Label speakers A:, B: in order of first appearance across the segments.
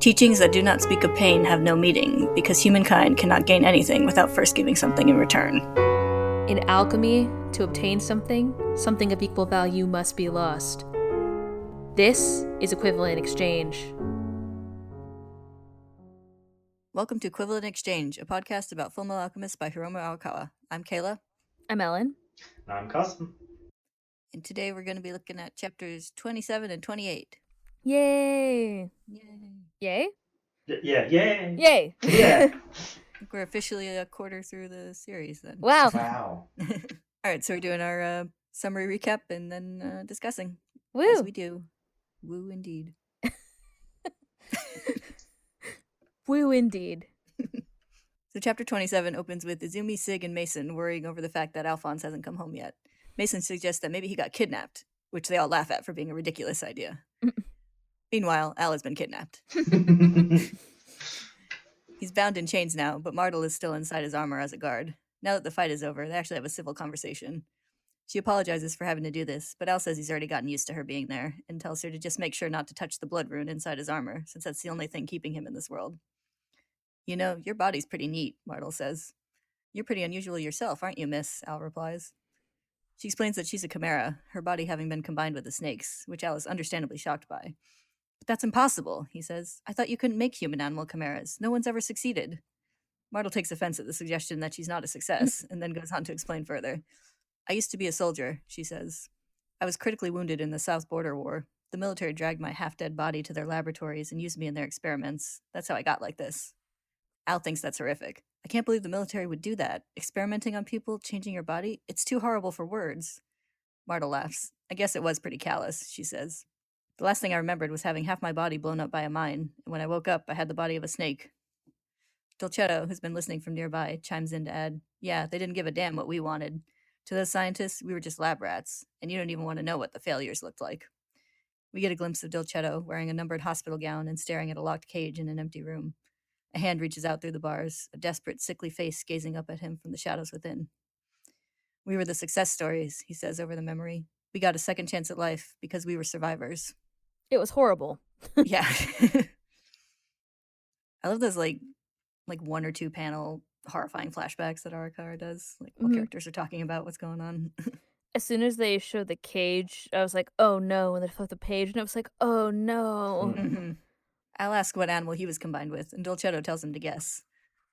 A: Teachings that do not speak of pain have no meaning, because humankind cannot gain anything without first giving something in return.
B: In alchemy, to obtain something, something of equal value must be lost. This is equivalent exchange.
A: Welcome to Equivalent Exchange, a podcast about Fullmetal Alchemist by Hiromu Arakawa. I'm Kayla,
B: I'm Ellen.
C: And I'm Carson.
A: and today we're going to be looking at chapters 27 and 28.
B: Yay!
A: Yay.
B: Yay?
C: Y- yeah, yay!
B: Yay!
C: Yeah.
A: We're officially a quarter through the series then.
B: Wow.
C: wow.
A: All right, so we're doing our uh, summary recap and then uh, discussing as
B: Woo!
A: we do. Woo indeed.
B: Woo indeed.
A: So chapter 27 opens with Izumi, Sig, and Mason worrying over the fact that Alphonse hasn't come home yet. Mason suggests that maybe he got kidnapped, which they all laugh at for being a ridiculous idea. Meanwhile, Al has been kidnapped. He's bound in chains now, but Martel is still inside his armor as a guard. Now that the fight is over, they actually have a civil conversation. She apologizes for having to do this, but Al says he's already gotten used to her being there and tells her to just make sure not to touch the blood rune inside his armor, since that's the only thing keeping him in this world. You know, your body's pretty neat, Martel says. You're pretty unusual yourself, aren't you, miss? Al replies. She explains that she's a chimera, her body having been combined with the snake's, which Al is understandably shocked by. But that's impossible, he says. I thought you couldn't make human animal chimeras. No one's ever succeeded. Martel takes offense at the suggestion that she's not a mm. success, and then goes on to explain further. I used to be a soldier, she says. I was critically wounded in the South Border War. The military dragged my half dead body to their laboratories and used me in their experiments. That's how I got like this. Al thinks that's horrific. I can't believe the military would do that. Experimenting on people, changing your body? It's too horrible for words. Martel laughs. I guess it was pretty callous, she says. The last thing I remembered was having half my body blown up by a mine, and when I woke up, I had the body of a snake. Dolcetto, who's been listening from nearby, chimes in to add, Yeah, they didn't give a damn what we wanted. To those scientists, we were just lab rats, and you don't even want to know what the failures looked like. We get a glimpse of Dolcetto wearing a numbered hospital gown and staring at a locked cage in an empty room. A hand reaches out through the bars, a desperate, sickly face gazing up at him from the shadows within. We were the success stories, he says over the memory. We got a second chance at life because we were survivors.
B: It was horrible.
A: yeah. I love those like like one or two panel horrifying flashbacks that Arakawa does. Like what
B: Mhm.
A: characters are talking about, what's going on.
B: As soon as they showed the cage, I was like, oh no. And they flipped the page, and I was like, oh no.
C: Mm.
A: hmm I'll ask what animal he was combined with, and Dolcetto tells him to guess.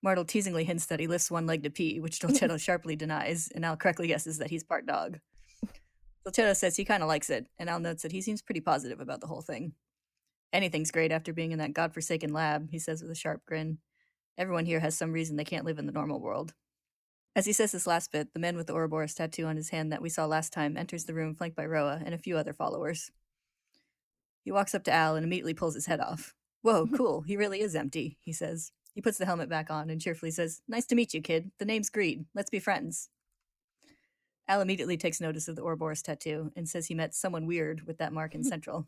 A: Martel teasingly hints that he lifts one leg to pee, which Dolcetto sharply denies, and Al correctly guesses that he's part dog. Dolcetto says he kind of likes it, and Al notes that he seems pretty positive about the whole thing. Anything's great after being in that godforsaken lab, he says with a sharp grin. Everyone here has some reason they can't live in the normal world. As he says this last bit, the man with the Ouroboros tattoo on his hand that we saw last time enters the room flanked by Roa and a few other followers. He walks up to Al and immediately pulls his head off. Whoa, cool. He really is empty, he says. He puts the helmet back on and cheerfully says, Nice to meet you, kid. The name's Greed. Let's be friends. Al immediately takes notice of the Ouroboros tattoo and says he met someone weird with that mark in Central.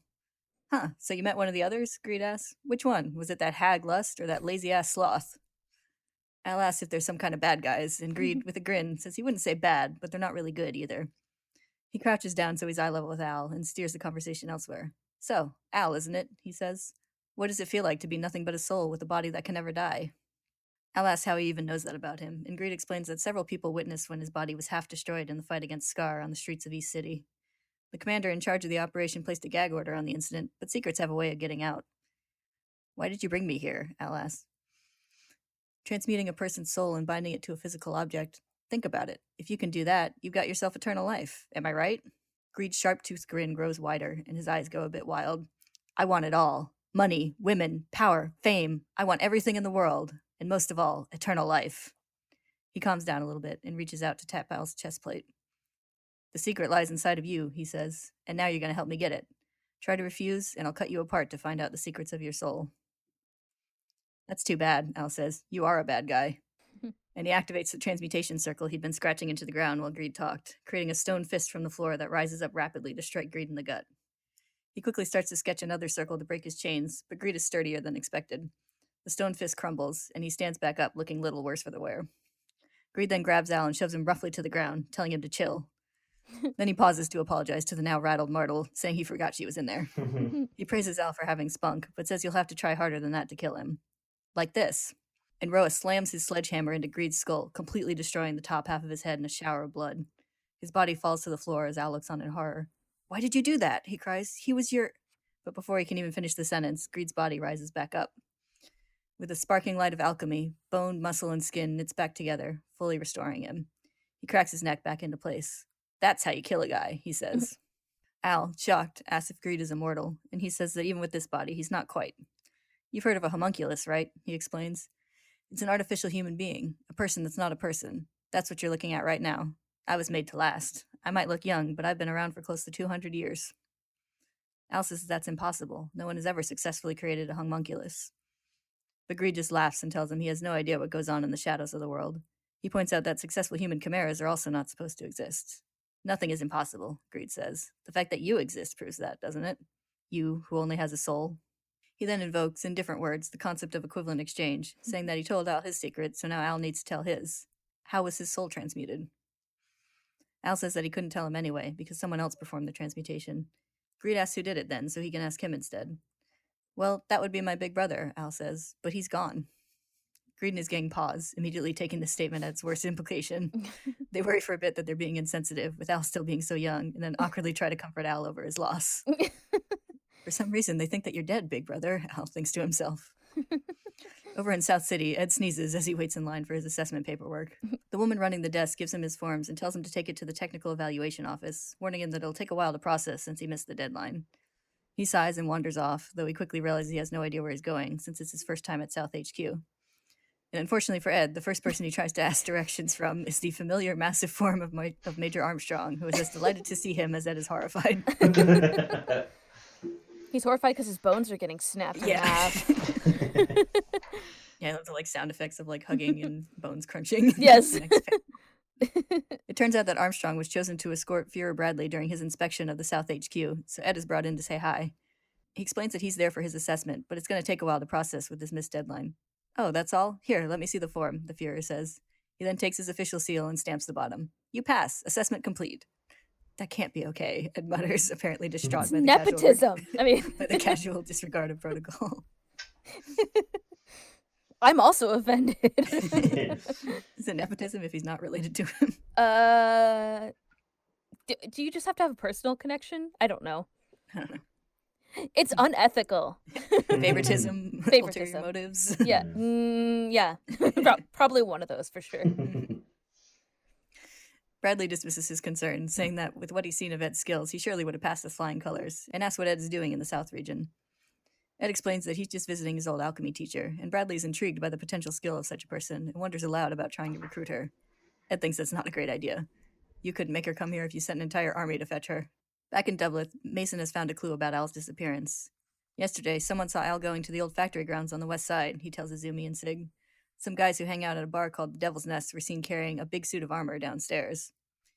A: Huh, so you met one of the others? Greed asks. Which one? Was it that hag lust or that lazy ass sloth? Al asks if there's some kind of bad guys, and Greed, with a grin, says he wouldn't say bad, but they're not really good either. He crouches down so he's eye level with Al and steers the conversation elsewhere. So, Al, isn't it? He says. What does it feel like to be nothing but a soul with a body that can never die? Al asks how he even knows that about him, and Greed explains that several people witnessed when his body was half destroyed in the fight against Scar on the streets of East City. The commander in charge of the operation placed a gag order on the incident, but secrets have a way of getting out. Why did you bring me here? Al asks. Transmuting a person's soul and binding it to a physical object. Think about it. If you can do that, you've got yourself eternal life. Am I right? Greed's sharp toothed grin grows wider, and his eyes go a bit wild. I want it all money, women, power, fame. I want everything in the world, and most of all, eternal life. He calms down a little bit and reaches out to tap Al's chest plate. The secret lies inside of you, he says, and now you're going to help me get it. Try to refuse, and I'll cut you apart to find out the secrets of your soul. That's too bad, Al says. You are a bad guy. and he activates the transmutation circle he'd been scratching into the ground while Greed talked, creating a stone fist from the floor that rises up rapidly to strike Greed in the gut. He quickly starts to sketch another circle to break his chains, but Greed is sturdier than expected. The stone fist crumbles, and he stands back up, looking little worse for the wear. Greed then grabs Al and shoves him roughly to the ground, telling him to chill. then he pauses to apologize to the now rattled Martel, saying he forgot she was in there. He praises Al for having spunk, but says you'll have to try harder than that to kill him. Like this. And Roa slams his sledgehammer into Greed's skull, completely destroying the top half of his head in a shower of blood. His body falls to the floor as Al looks on in horror. Why did you do that? he cries. He was your. But before he can even finish the sentence, Greed's body rises back up. With the sparking light of alchemy, bone, muscle, and skin knits back together, fully restoring him. He cracks his neck back into place. That's how you kill a guy, he says. Al, shocked, asks if Greed is immortal, and he says that even with this body, he's not quite. You've heard of a homunculus, right? He explains. It's an artificial human being, a person that's not a person. That's what you're looking at right now. I was made to last. I might look young, but I've been around for close to 200 years. Al says that's impossible. No one has ever successfully created a homunculus. But Greed just laughs and tells him he has no idea what goes on in the shadows of the world. He points out that successful human chimeras are also not supposed to exist. Nothing is impossible, Greed says. The fact that you exist proves that, doesn't it? You, who only has a soul. He then invokes, in different words, the concept of equivalent exchange, hmm. saying that he told Al his secret, so now Al needs to tell his. How was his soul transmuted? Al says that he couldn't tell him anyway, because someone else performed the transmutation. Greed asks who did it then, so he can ask him instead. Well, that would be my big brother, Al says, but he's gone. Greed and his gang pause, immediately taking the statement at its worst implication. they worry for a bit that they're being insensitive, with Al still being so young, and then awkwardly try to comfort Al over his loss. for some reason, they think that you're dead, big brother, Al thinks to himself. Over in South City, Ed sneezes as he waits in line for his assessment paperwork. The woman running the desk gives him his forms and tells him to take it to the technical evaluation office, warning him that it'll take a while to process since he missed the deadline. He sighs and wanders off, though he quickly realizes he has no idea where he's going, since it's his first time at South HQ. And unfortunately for Ed, the first person he tries to ask directions from is the familiar massive form of, of Major Armstrong, who is as delighted to see him as Ed is horrified.
B: He's horrified because his bones are getting snapped in
A: Yeah.
B: half.
A: yeah, those are like sound effects of like hugging and bones crunching.
B: Yes.
A: The next pa- it turns out that Armstrong was chosen to escort Fuhrer Bradley during his inspection of the South HQ, so Ed is brought in to say hi. He explains that he's there for his assessment, but it's going to take a while to process with this missed deadline. Oh, that's all? Here, let me see the form, the Fuhrer says. He then takes his official seal and stamps the bottom. You pass. Assessment complete. That can't be okay, Ed mutters, apparently distraught
B: It's
A: by the, casual,
B: nepotism. I mean,
A: by the casual disregard of protocol.
B: I'm also offended.
A: Is it nepotism if he's not related to him?
B: uh, do, do you just have to have a personal connection? I don't know.
A: I don't know.
B: It's unethical.
A: Favoritism, ulterior
B: Favoritism.
A: motives.
B: Yeah, mm, yeah, Pro- probably one of those for sure.
A: Bradley dismisses his concern, saying that with what he's seen of Ed's skills, he surely would have passed the flying colors, and asks what Ed is doing in the South region. Ed explains that he's just visiting his old alchemy teacher, and Bradley is intrigued by the potential skill of such a person and wonders aloud about trying to recruit her. Ed thinks that's not a great idea. You couldn't make her come here if you sent an entire army to fetch her. Back in Dublith, Mason has found a clue about Al's disappearance. Yesterday, someone saw Al going to the old factory grounds on the west side, he tells Izumi and Sig. Some guys who hang out at a bar called the Devil's Nest were seen carrying a big suit of armor downstairs.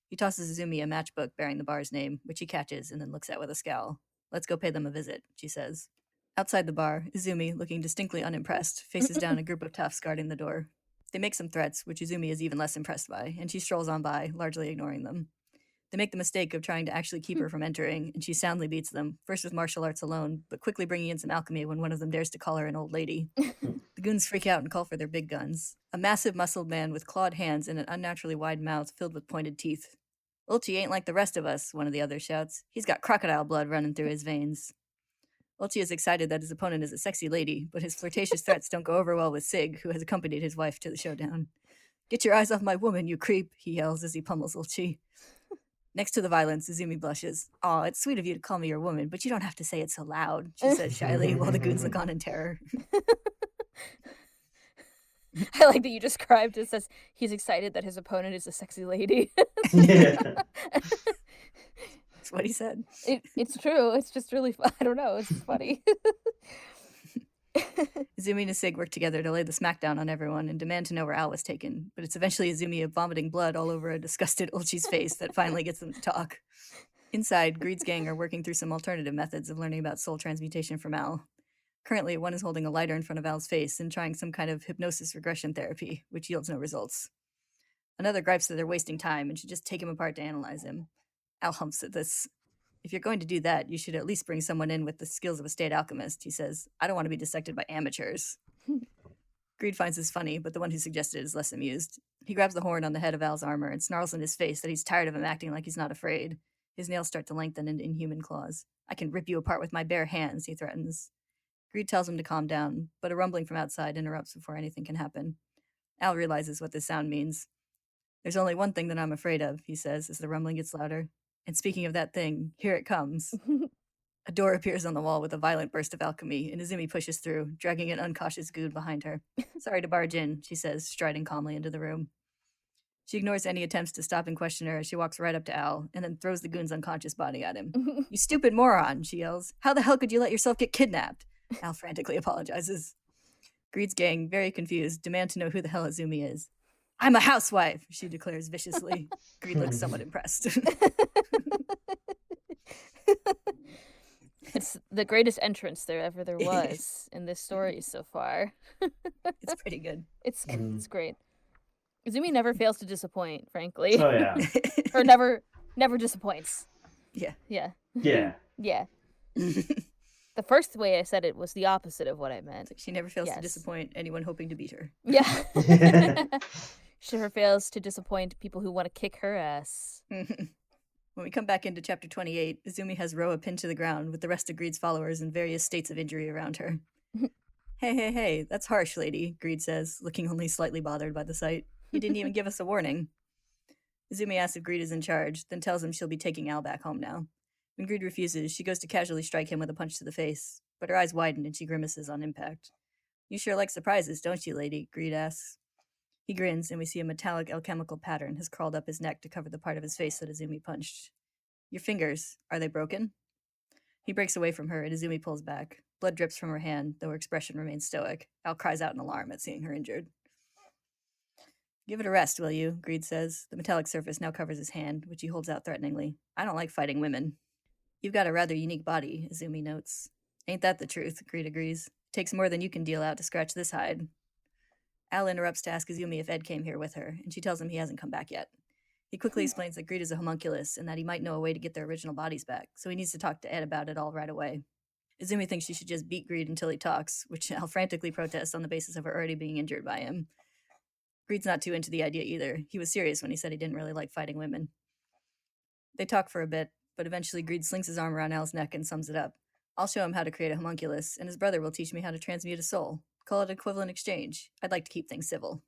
A: He tosses Izumi a matchbook bearing the bar's name, which he catches and then looks at with a scowl. Let's go pay them a visit, she says. Outside the bar, Izumi, looking distinctly unimpressed, faces down a group of toughs guarding the door. They make some threats, which Izumi is even less impressed by, and she strolls on by, largely ignoring them. They make the mistake of trying to actually keep hmm. her from entering, and she soundly beats them, first with martial arts alone, but quickly bringing in some alchemy when one of them dares to call her an old lady. the goons freak out and call for their big guns. A massive muscled man with clawed hands and an unnaturally wide mouth filled with pointed teeth. Ulchi ain't like the rest of us, one of the others shouts. He's got crocodile blood running through his veins. Ulchi is excited that his opponent is a sexy lady, but his flirtatious threats don't go over well with Sig, who has accompanied his wife to the showdown. Get your eyes off my woman, you creep, he yells as he pummels Ulchi. Next to the violence, Izumi blushes. Aw, it's sweet of you to call me your woman, but you don't have to say it so loud, she says shyly, while the goons look on in terror.
B: I like that you described it as he's excited that his opponent is a sexy lady.
C: yeah.
A: That's what he said.
B: it, it's true. It's just really, I don't know. It's just funny.
A: Izumi and Sig work together to lay the smackdown on everyone and demand to know where Al was taken, but it's eventually Izumi vomiting blood all over a disgusted Ulchi's face that finally gets them to talk. Inside, Greed's gang are working through some alternative methods of learning about soul transmutation from Al. Currently, one is holding a lighter in front of Al's face and trying some kind of hypnosis regression therapy, which yields no results. Another gripes that they're wasting time and should just take him apart to analyze him. Al humps at this. If you're going to do that, you should at least bring someone in with the skills of a state alchemist, he says. I don't want to be dissected by amateurs. Greed finds this funny, but the one who suggested it is less amused. He grabs the horn on the head of Al's armor and snarls in his face that he's tired of him acting like he's not afraid. His nails start to lengthen into inhuman claws. I can rip you apart with my bare hands, he threatens. Greed tells him to calm down, but a rumbling from outside interrupts before anything can happen. Al realizes what this sound means. There's only one thing that I'm afraid of, he says as the rumbling gets louder. And speaking of that thing, here it comes. a door appears on the wall with a violent burst of alchemy, and Izumi pushes through, dragging an uncautious Good behind her. Sorry to barge in, she says, striding calmly into the room. She ignores any attempts to stop and question her as she walks right up to Al and then throws the goon's unconscious body at him. you stupid moron, she yells. How the hell could you let yourself get kidnapped? Al frantically apologizes. Greed's gang, very confused, demand to know who the hell Izumi is. I'm a housewife, she declares viciously. Greed looks somewhat impressed.
B: it's the greatest entrance there ever there was in this story so far.
A: it's pretty good.
B: It's it's great. Izumi never fails to disappoint, frankly.
C: Oh yeah.
B: or never never disappoints.
A: Yeah.
B: Yeah.
C: Yeah.
B: Yeah. the first way I said it was the opposite of what I meant.
A: She never fails to disappoint anyone hoping to beat her.
B: Yeah. She never fails to disappoint people who want to kick her ass.
A: when we come back into chapter 28, Izumi has Roa pinned to the ground with the rest of Greed's followers in various states of injury around her. hey, hey, hey, that's harsh, lady, Greed says, looking only slightly bothered by the sight. You didn't even give us a warning. Izumi asks if Greed is in charge, then tells him she'll be taking Al back home now. When Greed refuses, she goes to casually strike him with a punch to the face, but her eyes widen and she grimaces on impact. You sure like surprises, don't you, lady? Greed asks. He grins, and we see a metallic alchemical pattern has crawled up his neck to cover the part of his face that Izumi punched. Your fingers, are they broken? He breaks away from her, and Izumi pulls back. Blood drips from her hand, though her expression remains stoic. Al cries out in alarm at seeing her injured. Give it a rest, will you? Greed says. The metallic surface now covers his hand, which he holds out threateningly. I don't like fighting women. You've got a rather unique body, Izumi notes. Ain't that the truth? Greed agrees. Takes more than you can deal out to scratch this hide. Al interrupts to ask Izumi if Ed came here with her, and she tells him he hasn't come back yet. He quickly explains that Greed is a homunculus and that he might know a way to get their original bodies back, so he needs to talk to Ed about it all right away. Izumi thinks she should just beat Greed until he talks, which Al frantically protests on the basis of her already being injured by him. Greed's not too into the idea either. He was serious when he said he didn't really like fighting women. They talk for a bit, but eventually Greed slings his arm around Al's neck and sums it up. I'll show him how to create a homunculus, and his brother will teach me how to transmute a soul. Call it equivalent exchange. I'd like to keep things civil.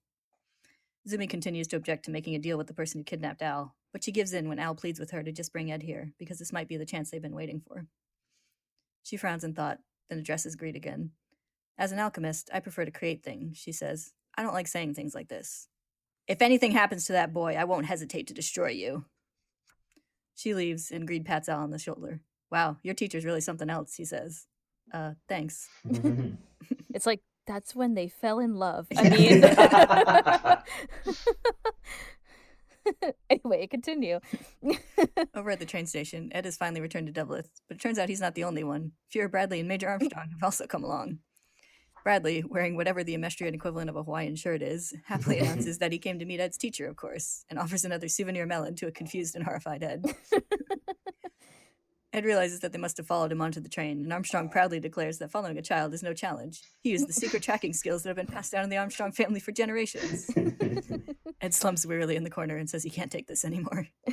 A: Izumi continues to object to making a deal with the person who kidnapped Al, but she gives in when Al pleads with her to just bring Ed here, because this might be the chance they've been waiting for. She frowns in thought, then addresses Greed again. As an alchemist, I prefer to create things, she says. I don't like saying things like this. If anything happens to that boy, I won't hesitate to destroy you. She leaves, and Greed pats Al on the shoulder. Wow, your teacher's really something else, he says. Uh, thanks.
B: It's like that's when they fell in love. I mean, anyway, continue.
A: Over at the train station, Ed has finally returned to Dublith, but it turns out he's not the only one. Fuhrer Bradley and Major Armstrong have also come along. Bradley, wearing whatever the Amestrian equivalent of a Hawaiian shirt is, happily announces that he came to meet Ed's teacher, of course, and offers another souvenir melon to a confused and horrified Ed. Ed realizes that they must have followed him onto the train, and Armstrong proudly declares that following a child is no challenge. He used the secret tracking skills that have been passed down in the Armstrong family for generations. Ed slumps wearily in the corner and says he can't take this anymore.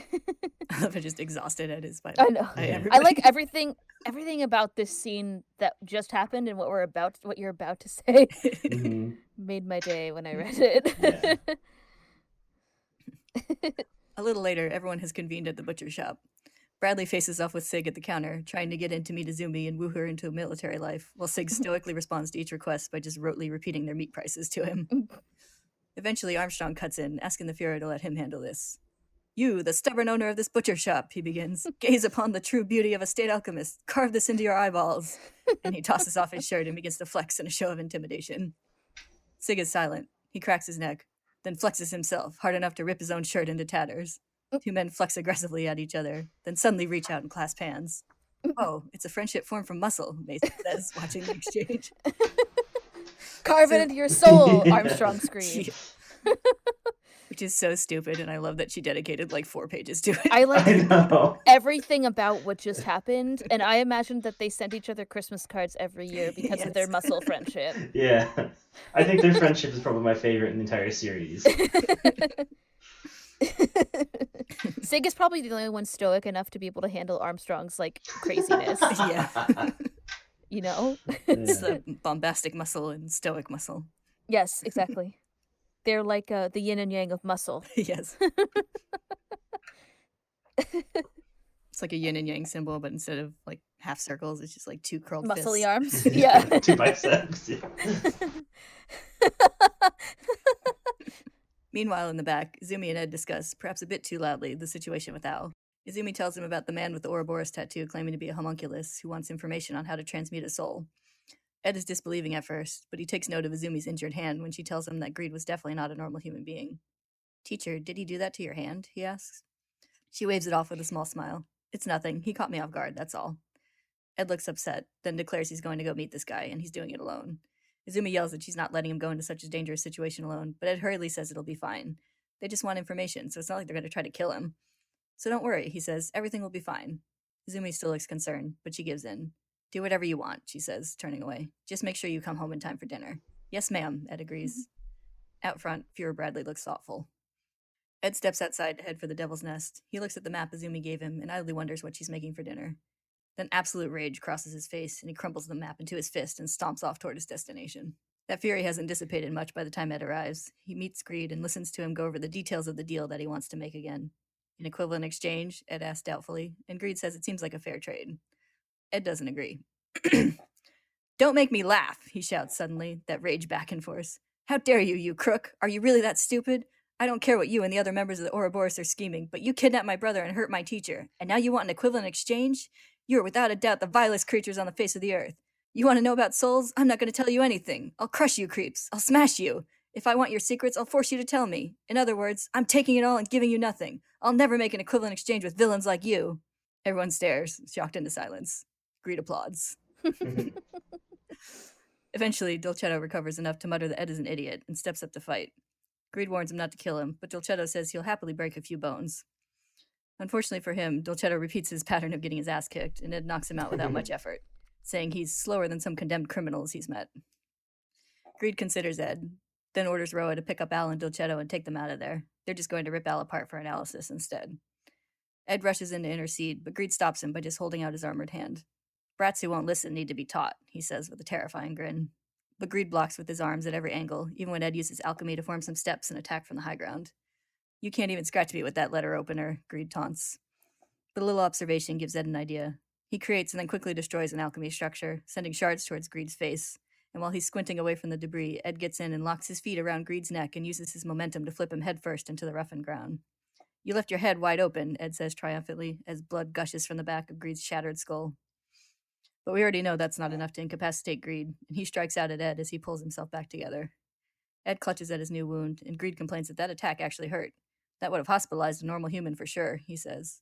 A: I love how just exhausted Ed is by,
B: I know.
A: by
C: I
B: I like everything everything about this scene that just happened and what we're about what you're about to say
C: Mhm.
B: made my day when I read it.
A: A little later, everyone has convened at the butcher shop. Bradley faces off with Sig at the counter, trying to get in to meet Izumi and woo her into a military life, while Sig stoically responds to each request by just rotely repeating their meat prices to him. Mm. Eventually, Armstrong cuts in, asking the Fuhrer to let him handle this. You, the stubborn owner of this butcher shop, he begins, gaze upon the true beauty of a state alchemist. Carve this into your eyeballs. And he tosses off his shirt and begins to flex in a show of intimidation. Sig is silent. He cracks his neck, then flexes himself, hard enough to rip his own shirt into tatters. Two men flex aggressively at each other, then suddenly reach out and clasp hands. Oh, it's a friendship formed from muscle, Mason says, watching the exchange.
B: Carve it into your soul, Armstrong screamed.
A: Which which is so stupid. And I love that she dedicated like four pages to it.
B: I
C: I
B: like
C: know.
B: everything about what just happened, and I imagine that they sent each other Christmas cards every year because of their muscle friendship.
C: Yeah. I think their friendship is probably my favorite in the entire series.
B: Sig is probably the only one stoic enough to be able to handle Armstrong's like craziness,
A: Yeah.
B: you know?
A: it's the bombastic muscle and stoic muscle.
B: Yes, exactly. They're like uh, the yin and yang of muscle.
A: yes. It's like a yin and yang symbol, but instead of like half circles, it's just like two curled
B: Muscly
A: fists.
B: arms. Yeah.
C: Two biceps. Yeah.
A: Meanwhile, in the back, Izumi and Ed discuss, perhaps a bit too loudly, the situation with Al. Izumi tells him about the man with the Ouroboros tattoo claiming to be a homunculus who wants information on how to transmute a soul. Ed is disbelieving at first, but he takes note of Izumi's injured hand when she tells him that Greed was definitely not a normal human being. Teacher, did he do that to your hand? he asks. She waves it off with a small smile. It's nothing. He caught me off guard, that's all. Ed looks upset, then declares he's going to go meet this guy, and he's doing it alone. Izumi yells that she's not letting him go into such a dangerous situation alone, but Ed hurriedly says it'll be fine. They just want information, so it's not like they're going to try to kill him. So don't worry, he says. Everything will be fine. Izumi still looks concerned, but she gives in. Do whatever you want, she says, turning away. Just make sure you come home in time for dinner. Yes, ma'am, Ed agrees. Mm-hmm. Out front, Fuhrer Bradley looks thoughtful. Ed steps outside to head for the Devil's Nest. He looks at the map Izumi gave him and idly wonders what she's making for dinner. Then absolute rage crosses his face, and he crumples the map into his fist and stomps off toward his destination. That fury hasn't dissipated much by the time Ed arrives. He meets Greed and listens to him go over the details of the deal that he wants to make again. An equivalent exchange? Ed asks doubtfully, and Greed says it seems like a fair trade. Ed doesn't agree. Don't make me laugh, he shouts suddenly, that rage back and forth. How dare you, you crook? Are you really that stupid? I don't care what you and the other members of the Ouroboros are scheming, but you kidnapped my brother and hurt my teacher, and now you want an equivalent exchange? You are without a doubt the vilest creatures on the face of the earth. You want to know about souls? I'm not going to tell you anything. I'll crush you, creeps. I'll smash you. If I want your secrets, I'll force you to tell me. In other words, I'm taking it all and giving you nothing. I'll never make an equivalent exchange with villains like you. Everyone stares, shocked into silence. Greed applauds. Eventually, Dolcetto recovers enough to mutter that Ed is an idiot and steps up to fight. Greed warns him not to kill him, but Dolcetto says he'll happily break a few bones. Unfortunately for him, Dolcetto repeats his pattern of getting his ass kicked, and Ed knocks him out without much effort, saying he's slower than some condemned criminals he's met. Greed considers Ed, then orders Roa to pick up Al and Dolcetto and take them out of there. They're just going to rip Al apart for analysis instead. Ed rushes in to intercede, but Greed stops him by just holding out his armored hand. Brats who won't listen need to be taught, he says with a terrifying grin. But Greed blocks with his arms at every angle, even when Ed uses alchemy to form some steps and attack from the high ground. You can't even scratch me with that letter opener, Greed taunts. A little observation gives Ed an idea. He creates and then quickly destroys an alchemy structure, sending shards towards Greed's face. And while he's squinting away from the debris, Ed gets in and locks his feet around Greed's neck and uses his momentum to flip him headfirst into the roughened ground. You left your head wide open, Ed says triumphantly, as blood gushes from the back of Greed's shattered skull. But we already know that's not enough to incapacitate Greed, and he strikes out at Ed as he pulls himself back together. Ed clutches at his new wound, and Greed complains that that attack actually hurt. That would have hospitalized a normal human for sure, he says.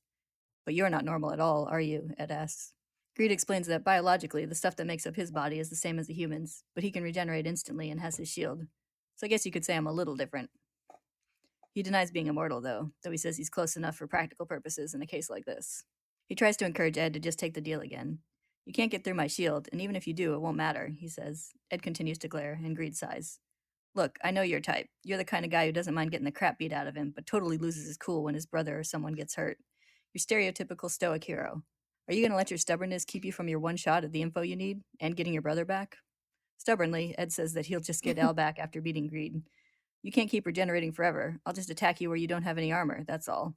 A: But you're not normal at all, are you? Ed asks. Greed explains that biologically, the stuff that makes up his body is the same as the human's, but he can regenerate instantly and has his shield. So I guess you could say I'm a little different. He denies being immortal, though, though he says he's close enough for practical purposes in a case like this. He tries to encourage Ed to just take the deal again. You can't get through my shield, and even if you do, it won't matter, he says. Ed continues to glare, and Greed sighs. Look, I know your type. You're the kind of guy who doesn't mind getting the crap beat out of him, but totally loses his cool when his brother or someone gets hurt. You're stereotypical stoic hero. Are you going to let your stubbornness keep you from your one shot at the info you need and getting your brother back? Stubbornly, Ed says that he'll just get Al back after beating Greed. You can't keep regenerating forever. I'll just attack you where you don't have any armor, that's all.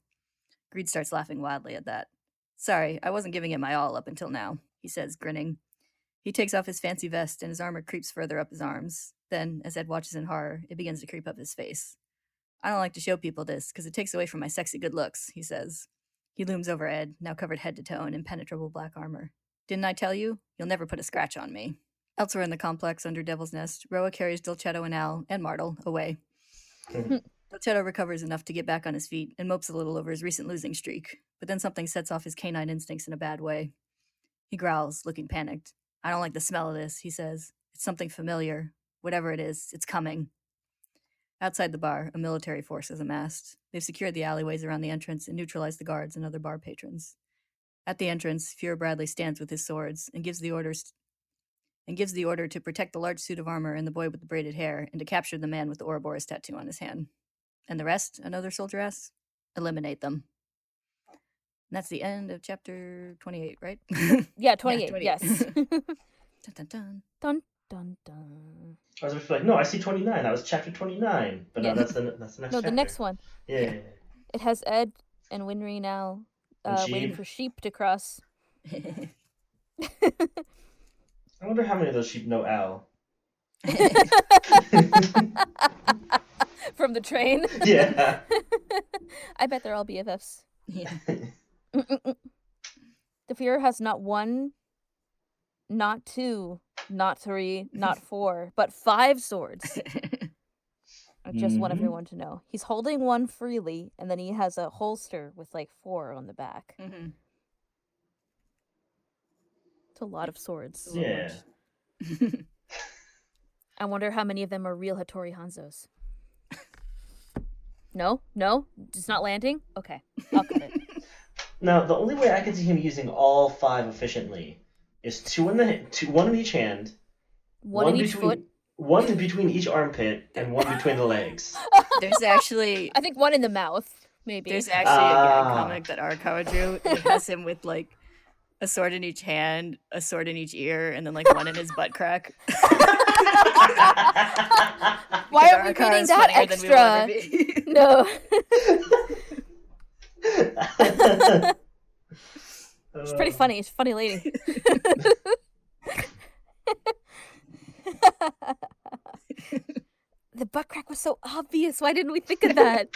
A: Greed starts laughing wildly at that. Sorry, I wasn't giving it my all up until now, he says, grinning. He takes off his fancy vest and his armor creeps further up his arms. Then, as Ed watches in horror, it begins to creep up his face. I don't like to show people this because it takes away from my sexy good looks, he says. He looms over Ed, now covered head to toe in impenetrable black armor. Didn't I tell you? You'll never put a scratch on me. Elsewhere in the complex under Devil's Nest, Roa carries Dolcetto and Al, and Martel, away. Dolcetto recovers enough to get back on his feet and mopes a little over his recent losing streak, but then something sets off his canine instincts in a bad way. He growls, looking panicked. I don't like the smell of this, he says. It's something familiar. Whatever it is, it's coming. Outside the bar, a military force is amassed. They've secured the alleyways around the entrance and neutralized the guards and other bar patrons. At the entrance, Fuhrer Bradley stands with his swords and gives the orders and gives the order to protect the large suit of armor and the boy with the braided hair and to capture the man with the Ouroboros tattoo on his hand. And the rest, another soldier asks, eliminate them. And that's the end of chapter 28, right?
B: Yeah, 28.
A: 28.
B: Yes.
A: dun, dun, dun.
B: dun dun dun.
C: I was like, no, I see 29. That was chapter 29. But
B: Yeah.
C: no, that's the that's the next
B: No,
C: chapter.
B: the next one.
C: Yeah. yeah, yeah.
B: It has Ed and Winry now
C: And
B: uh, waiting for sheep to cross.
C: I wonder how many of those sheep know Al.
B: From the train.
C: yeah.
B: I bet they're all BFFs.
A: yeah.
B: Mm, mm, mm. The Fuhrer has not one, not two, not three, not four, but five swords. I just want
C: Mhm.
B: everyone to know. He's holding one freely, and then he has a holster with like four on the back.
A: Mhm.
B: It's a lot of swords.
C: Yeah.
B: I wonder how many of them are real Hattori Hanzos. No? No? It's not landing? Okay. I'll cut it.
C: Now, the only way I can see him using all five efficiently is two in the two, one in each hand,
B: One, in each
C: between,
B: foot.
C: one between each armpit, and one between the legs.
A: There's actually
B: I think one in the mouth, maybe.
A: there's actually a
C: Ah.
A: comic that Arakawa drew. It has him with like a sword in each hand, a sword in each ear, and then like one in his butt crack.
B: Why
A: Because
B: are we
A: Arakawa
B: reading that
A: funnier than we will ever
B: extra? No. It's pretty funny. It's a funny lady. the butt crack was so obvious. Why didn't we think of that?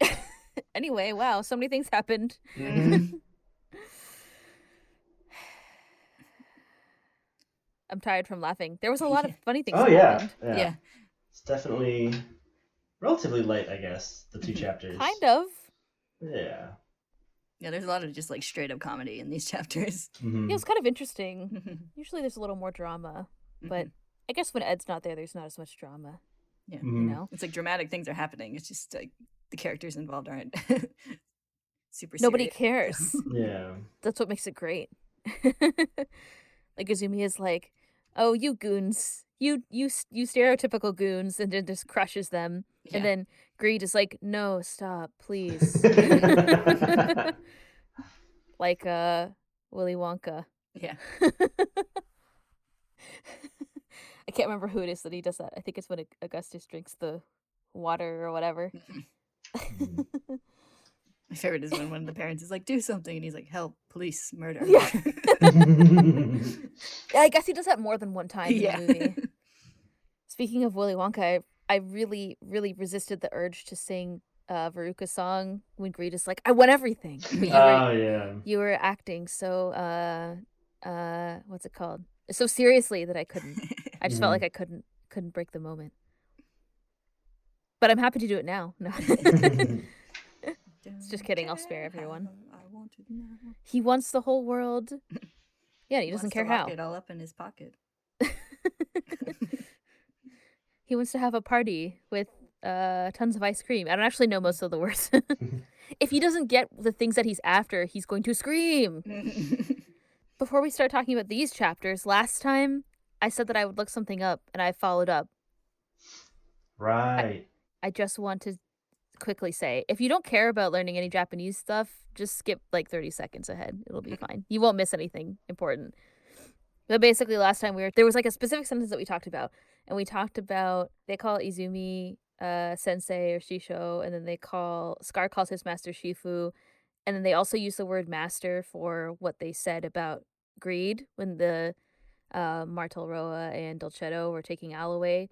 B: anyway, wow, so many things happened.
C: Mhm.
B: I'm tired from laughing. There was a lot of funny things.
C: Oh yeah, yeah,
A: yeah.
C: It's definitely relatively late, I guess. The two chapters.
B: Kind of.
C: Yeah.
A: Yeah, there's a lot of just like straight up comedy in these chapters.
C: Mhm.
B: It was kind of interesting. Usually there's a little more drama, but I guess when Ed's not there, there's not as much drama.
A: Yeah.
B: You
C: Mhm.
B: know,
A: it's like dramatic things are happening. It's just like the characters involved aren't super.
B: nobody
A: serious.
B: cares.
C: Yeah.
B: That's what makes it great. like Izumi is like, "Oh, you goons, you you you stereotypical goons," and then just crushes them.
A: Yeah.
B: And then Greed is like, "No, stop, please." like uh Willy Wonka.
A: Yeah.
B: I can't remember who it is that he does that. I think it's when Augustus drinks the water or whatever.
A: My favorite is when one of the parents is like, "Do something," and he's like, "Help! Police! Murder!"
B: Yeah. Yeah, I guess he does that more than one time
A: Yeah.
B: in the movie. Speaking of Willy Wonka, I, I really, really resisted the urge to sing uh, Veruca's song when Greed is like, "I want everything." But you were
C: oh yeah.
B: you were acting so uh uh what's it called? So seriously that I couldn't. I just felt
C: Mhm.
B: like I couldn't couldn't break the moment. But I'm happy to do it now. No. just kidding, I'll spare everyone.
A: I want now.
B: he wants the whole world. Yeah, he doesn't care
A: lock
B: how.
A: It all up in his pocket.
B: He wants to have a party with uh tons of ice cream. I don't actually know most of the words. if he doesn't get the things that he's after, he's going to scream. Before we start talking about these chapters, last time I said that I would look something up and I followed up.
C: right.
B: I just want to quickly say if you don't care about learning any Japanese stuff, just skip like 30 seconds ahead. It'll be fine. You won't miss anything important. But basically, last time we were there was like a specific sentence that we talked about, and we talked about they call Izumi uh, sensei or shisho, and then they call Scar calls his master Shifu, and then they also use the word master for what they said about greed when the uh, Martel Roa and Dolcetto were taking Al away.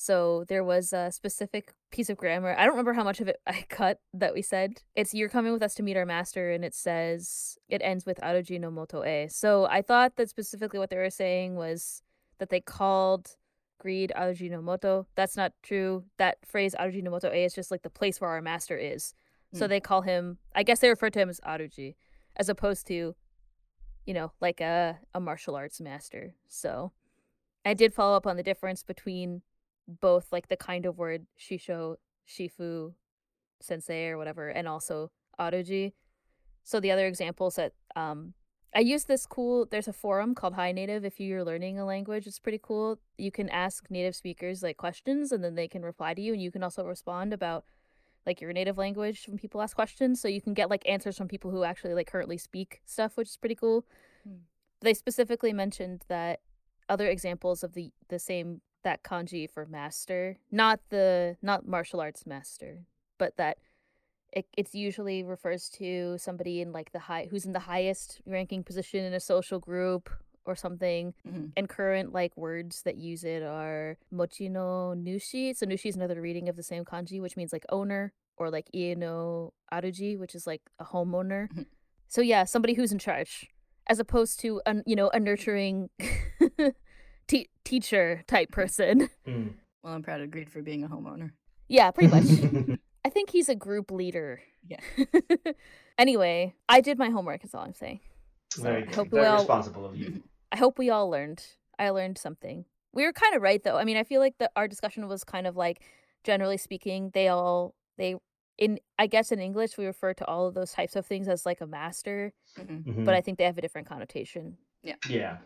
B: So there was a specific piece of grammar. I don't remember how much of it I cut that we said. It's you're coming with us to meet our master, and it says it ends with Aruji no moto e. So I thought that specifically what they were saying was that they called greed Aruji no moto. That's not true. That phrase Aruji no moto e is just like the place where our master is. So
A: Hmm.
B: they call him. I guess they refer to him as Aruji, as opposed to, you know, like a a martial arts master. So I did follow up on the difference between both like the kind of word shisho, shifu, sensei or whatever, and also aruji. So the other examples that um I use this cool there's a forum called HiNative if you're learning a language. It's pretty cool. You can ask native speakers like questions and then they can reply to you and you can also respond about like your native language when people ask questions. So you can get like answers from people who actually like currently speak stuff, which is pretty cool.
A: Hmm.
B: They specifically mentioned that other examples of the the same that kanji for master, not the not martial arts master, but that it it's usually refers to somebody in like the high who's in the highest ranking position in a social group or something.
A: Mhm.
B: And current like words that use it are mochi no nushi. So nushi is another reading of the same kanji, which means like owner, or like ie no aruji, which is like a homeowner.
A: Mhm.
B: So yeah, somebody who's in charge, as opposed to a you know a nurturing te- teacher type person.
C: Mm.
A: Well, I'm proud of Greed for being a homeowner.
B: yeah, pretty much. I think he's a group leader.
A: Yeah.
B: anyway, I did my homework. Is all I'm saying. So
C: Very
B: I
C: good.
B: hope we
C: Very
B: all
C: responsible of you.
B: I hope we all learned. I learned something. We were kind of right though. I mean, I feel like the our discussion was kind of like generally speaking, they all they in I guess in English we refer to all of those types of things as like a master,
A: Mhm.
C: Mhm.
B: but I think they have a different connotation.
C: yeah.
B: Yeah.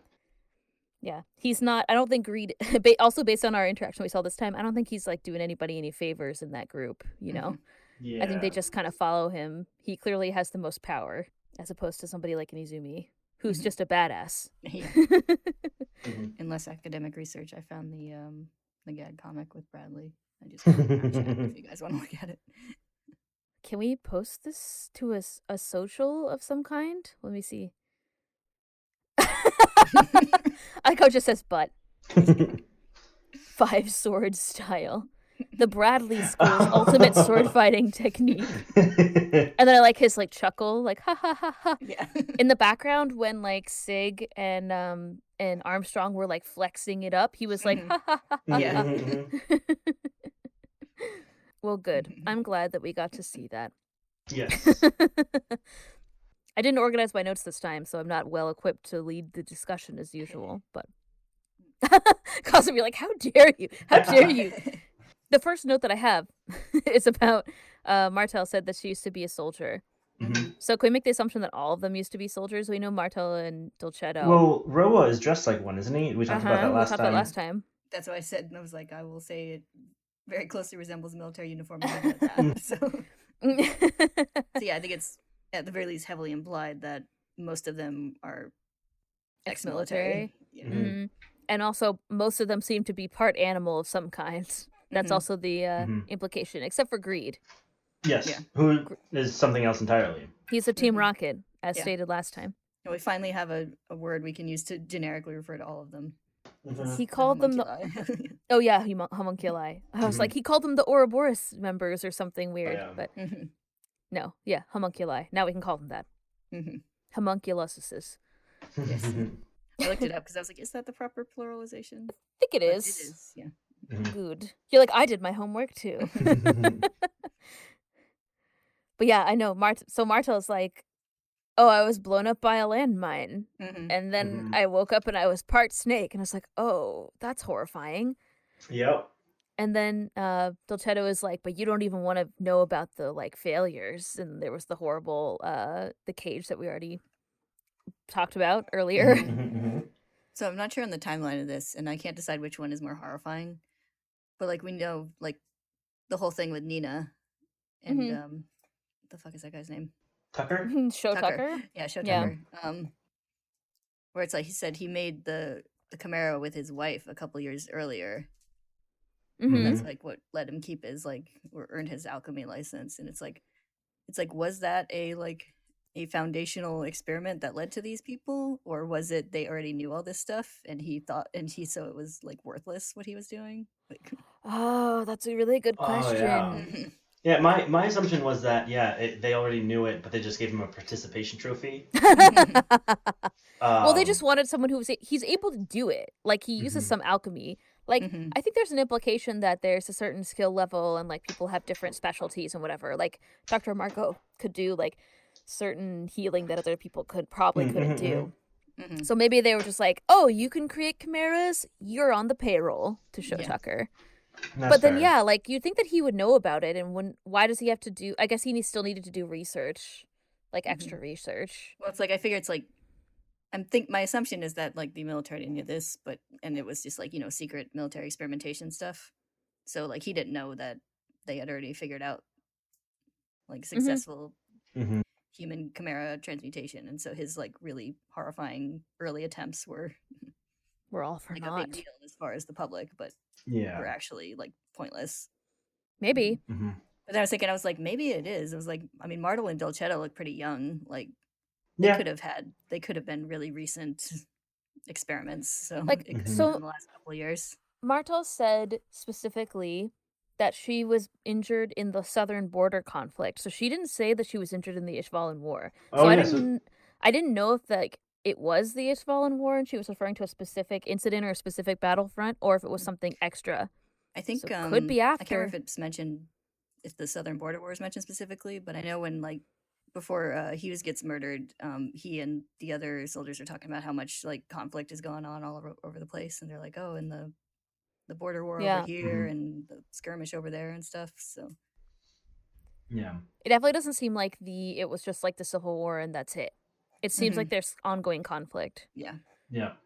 B: Yeah, he's not I don't think greed also based on our interaction we saw this time, I don't think he's like doing anybody any favors in that group, you know.
C: Yeah.
B: I think they just kind of follow him. He clearly has the most power as opposed to somebody like Inizumi who's
A: Mhm.
B: just a badass.
A: Yeah.
C: Mhm.
A: In less academic research, I found the um the gag comic with Bradley. I just put it in our chat if you guys want to look at it.
B: Can we post this to a, a social of some kind? Let me see. I like how it just says butt. Five sword style. The Bradley School's ultimate sword fighting technique. And then I like his like chuckle, like ha ha ha ha.
A: Yeah.
B: In the background when like Sig and um and Armstrong were like flexing it up, he was like
A: Mhm.
B: ha ha ha ha.
A: Yeah.
B: ha. well good.
A: Mhm.
B: I'm glad that we got to see that.
C: yes.
B: I didn't organize my notes this time, so I'm not well equipped to lead the discussion as usual. But Cause would be like, "How dare you? How dare you?" The first note that I have is about uh, Martel said that she used to be a soldier.
C: Mhm.
B: So can we make the assumption that all of them used to be soldiers? We know Martel and Dolcetto.
C: Well, Roa is dressed like one, isn't he? We talked about
B: Uh-huh,
C: that
B: we
C: last
B: talked
C: time.
B: about last time.
A: That's what I said, and I was like, I will say it very closely resembles a military uniform. and leave it at that. so, so yeah, I think it's at the very least heavily implied that most of them are
B: Ex-military.
A: ex-military. Yeah.
C: Mhm.
B: Mhm. And also, most of them seem to be part animal of some kind. That's
A: Mhm.
B: also the uh,
C: Mhm.
B: implication, except for Greed.
C: Yes.
A: Yeah.
C: Who is something else entirely.
B: He's a Team
A: Mhm.
B: Rocket, as
A: Yeah.
B: stated last time.
A: And we finally have a, a word we can use to generically refer to all of them.
C: Mhm.
B: He called them the Oh yeah, humun- homunculi. I was like, he called them the Ouroboros members or something weird,
C: yeah.
B: but no, yeah, homunculi. Now we can call them that.
A: Mm-hmm.
B: Homunculus.
A: Yes. I looked it up because I was like, is that the proper pluralization?
B: I think it
A: But
B: is.
A: It is, yeah.
C: Mhm.
B: Good. You're like, I did my homework too. but yeah, I know. Mart. So Martel's like, oh, I was blown up by a landmine,
A: Mhm.
B: and then
C: Mhm.
B: I woke up and I was part snake, and I was like, oh, that's horrifying.
C: yep.
B: And then uh Dolcetto is like, but you don't even want to know about the like failures. And there was the horrible uh the cage that we already talked about earlier.
C: Mhm, mhm,
A: So I'm not sure on the timeline of this, and I can't decide which one is more horrifying. But like we know, like the whole thing with Nina, and
B: Mhm.
A: um, what the fuck is that guy's name?
C: Tucker.
B: Shou
A: Tucker.
B: Tucker.
A: Yeah, Shou
B: Yeah.
A: Tucker. Um, where it's like he said he made the the chimera with his wife a couple years earlier.
B: Hmm
A: that's like what let him keep his like or earn his alchemy license. And it's like, it's like, was that a like a foundational experiment that led to these people, or was it they already knew all this stuff and he thought and he so it was like worthless what he was doing? Like,
B: Oh, that's a really good
C: Oh,
B: question.
C: yeah.
A: mhm.
C: Yeah, my, my assumption was that yeah it, they already knew it, but they just gave him a participation trophy.
B: well, they
C: Um,
B: just wanted someone who was a- he's able to do it. Like he uses
C: Mhm.
B: some alchemy. Like
A: Mhm.
B: I think there's an implication that there's a certain skill level and like people have different specialties and whatever. Like Dr. Marcoh could do like certain healing that other people could probably
C: Mm,
B: couldn't do.
A: Mhm.
B: So maybe they were just like, "Oh, you can create chimeras. You're on the payroll to Shou
A: Yeah.
B: Tucker."
C: That's
B: but then,
C: fair.
B: yeah, like you'd think that he would know about it, and when why does he have to do? I guess he still needed to do research, like
A: Mhm.
B: extra research.
A: Well, it's like I figure it's like I'm think my assumption is that like the military knew this, but and it was just like you know secret military experimentation stuff. So like he didn't know that they had already figured out like successful
C: mm-hmm.
A: human chimera transmutation, and so his like really horrifying early attempts were
B: We're all for
A: like a
B: naught.
A: big deal as far as the public, but
C: Yeah.
A: were actually like pointless.
B: Maybe.
C: hmm
A: But then I was thinking, I was like, maybe it is. It was like, I mean, Martel and Dolcetto look pretty young. Like they
C: Yeah.
A: could have had, they could have been really recent experiments. So
B: Like,
C: mm-hmm.
B: so-
A: in the last couple of years.
B: Martel said specifically that she was injured in the southern border conflict. So she didn't say that she was injured in the Ishvalan War.
C: Oh,
B: I
C: yeah,
B: didn't I didn't know if like it was the Ishvalan War and she was referring to a specific incident or a specific battlefront or if it was something extra.
A: I think
B: So
A: um,
B: could be after.
A: I can't remember if it's mentioned, if the Southern Border War is mentioned specifically, but I know when like before uh, Hughes gets murdered, um, he and the other soldiers are talking about how much like conflict is going on all over, over the place, and they're like, oh, and the the border war
B: Yeah.
A: over here
C: Mhm.
A: and the skirmish over there and stuff. So
C: Yeah.
B: It definitely doesn't seem like the it was just like the Civil War and that's it. It seems
A: Mhm.
B: like there's ongoing conflict.
A: yeah,
C: Yeah.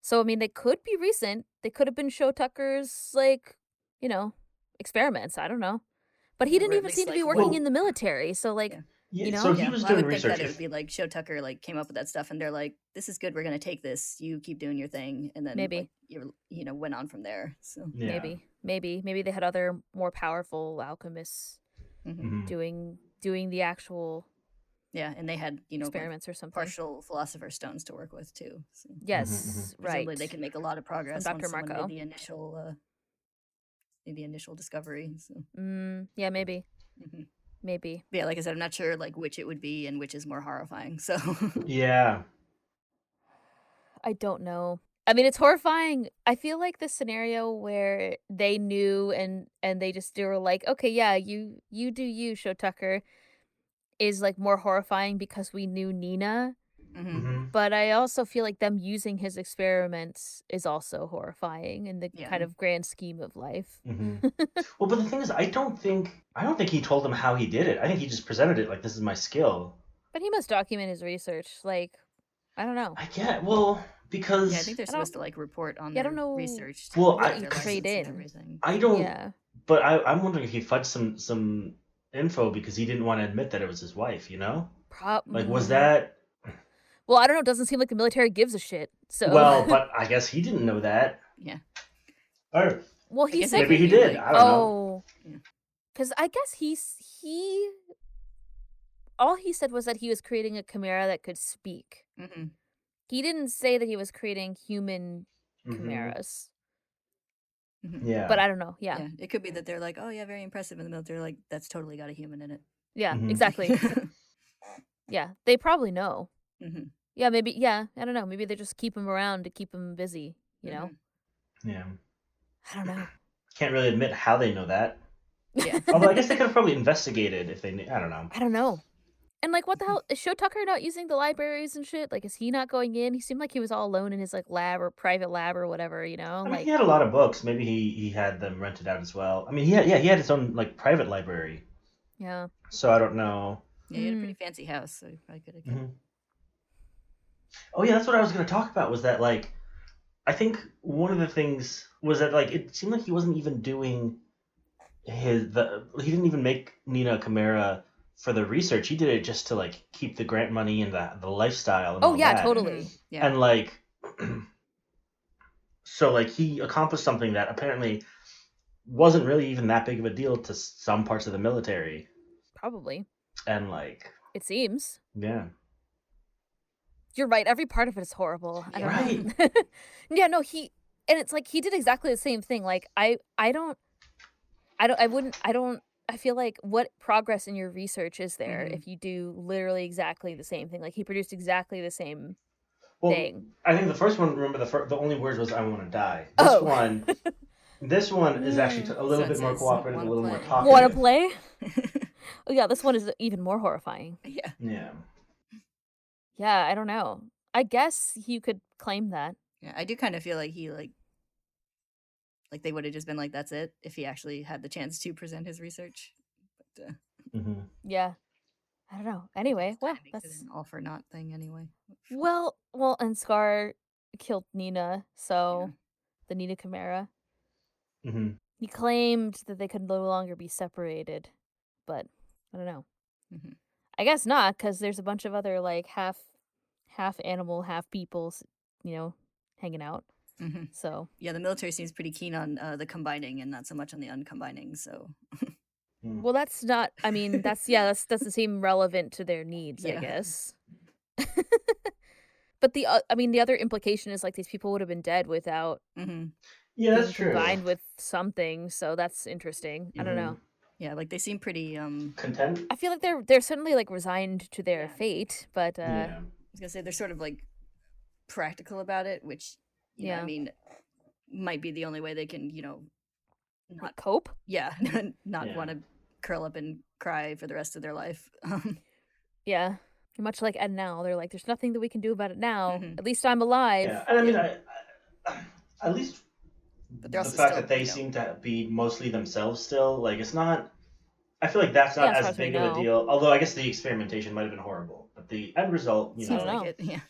B: So I mean they could be recent. They could have been Shou Tucker's like, you know, experiments. I don't know. But he didn't even
A: least,
B: seem to
A: like,
B: be working
C: Well-
B: in the military. So like
A: Yeah.
C: Yeah.
B: You know?
C: So he
A: yeah.
C: was
A: well, I
C: doing
A: would think that it would be like Shou Tucker like came up with that stuff, and they're like, "This is good. We're gonna take this. You keep doing your thing," and then
B: Maybe.
A: like, you you know went on from there. So
C: yeah.
B: maybe maybe maybe they had other more powerful alchemists
A: mhm.
C: Mhm.
B: doing doing the actual
A: yeah, and they had you know like,
B: experiments or something.
A: partial philosopher's stones to work with too. So
B: Yes, right.
A: presumably they can make a lot of progress
B: Dr.
A: Marcoh. the initial uh, made the initial discovery. So
B: Mm, yeah, maybe,
A: mhm.
B: maybe.
A: But yeah, like I said, I'm not sure like which it would be and which is more horrifying. So
C: Yeah.
B: I don't know. I mean, it's horrifying. I feel like the scenario where they knew and and they just they were like, okay, yeah, you you do you, Shou Tucker, is like more horrifying because we knew Nina.
A: Mhm.
C: hmm
B: But I also feel like them using his experiments is also horrifying in the
A: Yeah.
B: kind of grand scheme of life.
C: hmm well, but the thing is, I don't think I don't think he told them how he did it. I think he just presented it like this is my skill.
B: But he must document his research. Like, I don't know.
C: I get well because
A: yeah, I think they're
B: I
A: supposed to like report on
B: Yeah, I don't know
A: research.
C: Well,
A: to
C: I-
A: their
C: you
A: license
B: trade in.
A: everything.
C: I don't.
B: Yeah.
C: But I, I'm wondering if he fudged some some info because he didn't want to admit that it was his wife. You know,
B: Prob-
C: like was
B: Mm.
C: that?
B: Well, I don't know. It doesn't seem like the military gives a shit. So
C: Well, but I guess he didn't know that.
A: Yeah.
C: Or
B: well,
A: I
B: he said
C: maybe he
A: could be,
C: did.
A: like-
C: I don't know.
B: oh,
A: Yeah.
B: because I guess he's he. All he said was that he was creating a chimera that could speak.
A: hmm
B: He didn't say that he was creating human
C: Mhm.
B: chimeras.
A: hmm
C: Yeah.
B: But I don't know. Yeah,
A: Yeah. it could be that they're like, oh yeah, very impressive in the military. Like that's totally got a human in it.
B: yeah,
C: Mhm.
B: exactly. yeah, they probably know.
A: Hmm
B: Yeah, maybe. Yeah, I don't know. Maybe they just keep him around to keep him busy. You know,
C: yeah.
B: I don't know.
C: Can't really admit how they know that.
A: Yeah.
C: Although I guess they could have probably investigated if they. knew I don't know.
B: I don't know. And like, what the hell is Shou Tucker not using the libraries and shit? Like, is he not going in? He seemed like he was all alone in his like lab or private lab or whatever. You know,
C: I mean,
B: like
C: he had a lot of books. Maybe he he had them rented out as well. I mean, he had, yeah, he had his own like private library.
B: yeah.
C: So I don't know.
A: Yeah, he had a
B: Mm.
A: pretty fancy house, so he probably could have.
C: Mhm. Oh yeah, that's what I was gonna talk about. Was that like, I think one of the things was that like it seemed like he wasn't even doing his the he didn't even make Nina Chimera for the research. He did it just to like keep the grant money and the the lifestyle. And
B: Oh
C: all
B: yeah,
C: that.
B: totally.
A: Mhm. Yeah.
C: And like, so like he accomplished something that apparently wasn't really even that big of a deal to some parts of the military.
B: Probably.
C: And like,
B: It seems.
C: yeah,
B: You're right. Every part of it is horrible. I don't
C: Right.
B: know. yeah, no, he and it's like he did exactly the same thing. Like I I don't I don't I wouldn't I don't I feel like what progress in your research is there
A: Mhm.
B: if you do literally exactly the same thing? Like he produced exactly the same
C: well,
B: thing.
C: I think the first one. Remember the fir- the only words was "I want to die." This
B: Oh.
C: one, this one is actually t- a little
A: So
C: bit more cooperative, a
A: "Wanna
C: little more
A: play?"
C: talkative.
B: Want to play? Oh yeah, this one is even more horrifying.
A: yeah.
C: Yeah.
B: Yeah, I don't know. I guess you could claim that.
A: Yeah, I do kind of feel like he like like they would have just been like that's it if he actually had the chance to present his research. But uh,
C: hmm
B: Yeah. I don't know. Anyway, well,
A: kinda makes it
B: that's
A: an all for naught thing anyway.
B: well, well, and Scar killed Nina, so the Nina Chimera.
C: hmm
B: He claimed that they could no longer be separated, but I don't know.
A: Mhm.
B: I guess not, because there's a bunch of other like half, half animal, half people, you know, hanging out.
A: hmm
B: So
A: Yeah, the military seems pretty keen on uh, the combining and not so much on the uncombining. So
B: Well, that's not. I mean, that's yeah. That's doesn't seem relevant to their needs. I guess. but the, uh, I mean, the other implication is like these people would have been dead without
A: Mm-hmm.
C: Yeah, that's true.
B: combined with something. So that's interesting. I don't know.
A: yeah, like they seem pretty. um
C: Content.
B: I feel like they're they're certainly like resigned to their
A: Yeah.
B: fate, but uh,
C: yeah.
A: I was gonna say they're sort of like practical about it, which you know,
B: Yeah.
A: I mean, might be the only way they can, you know,
B: like,
A: not
B: cope.
A: yeah, not
C: Yeah.
A: want to curl up and cry for the rest of their life. Um,
B: Yeah. Much like Ed now, they're like, "There's nothing that we can do about it now.
A: Mhm.
B: At least I'm alive."
C: Yeah, and I mean, I, I, at least
A: But
C: the fact
A: still,
C: that they
A: you know-
C: seem to be mostly themselves still, like it's not. I feel like that's not
B: Yeah, as
C: as
B: as
C: big of a deal. Although I guess the experimentation might have been horrible, but the end result, you
B: Seems
C: know,
B: know.
A: like it. Yeah,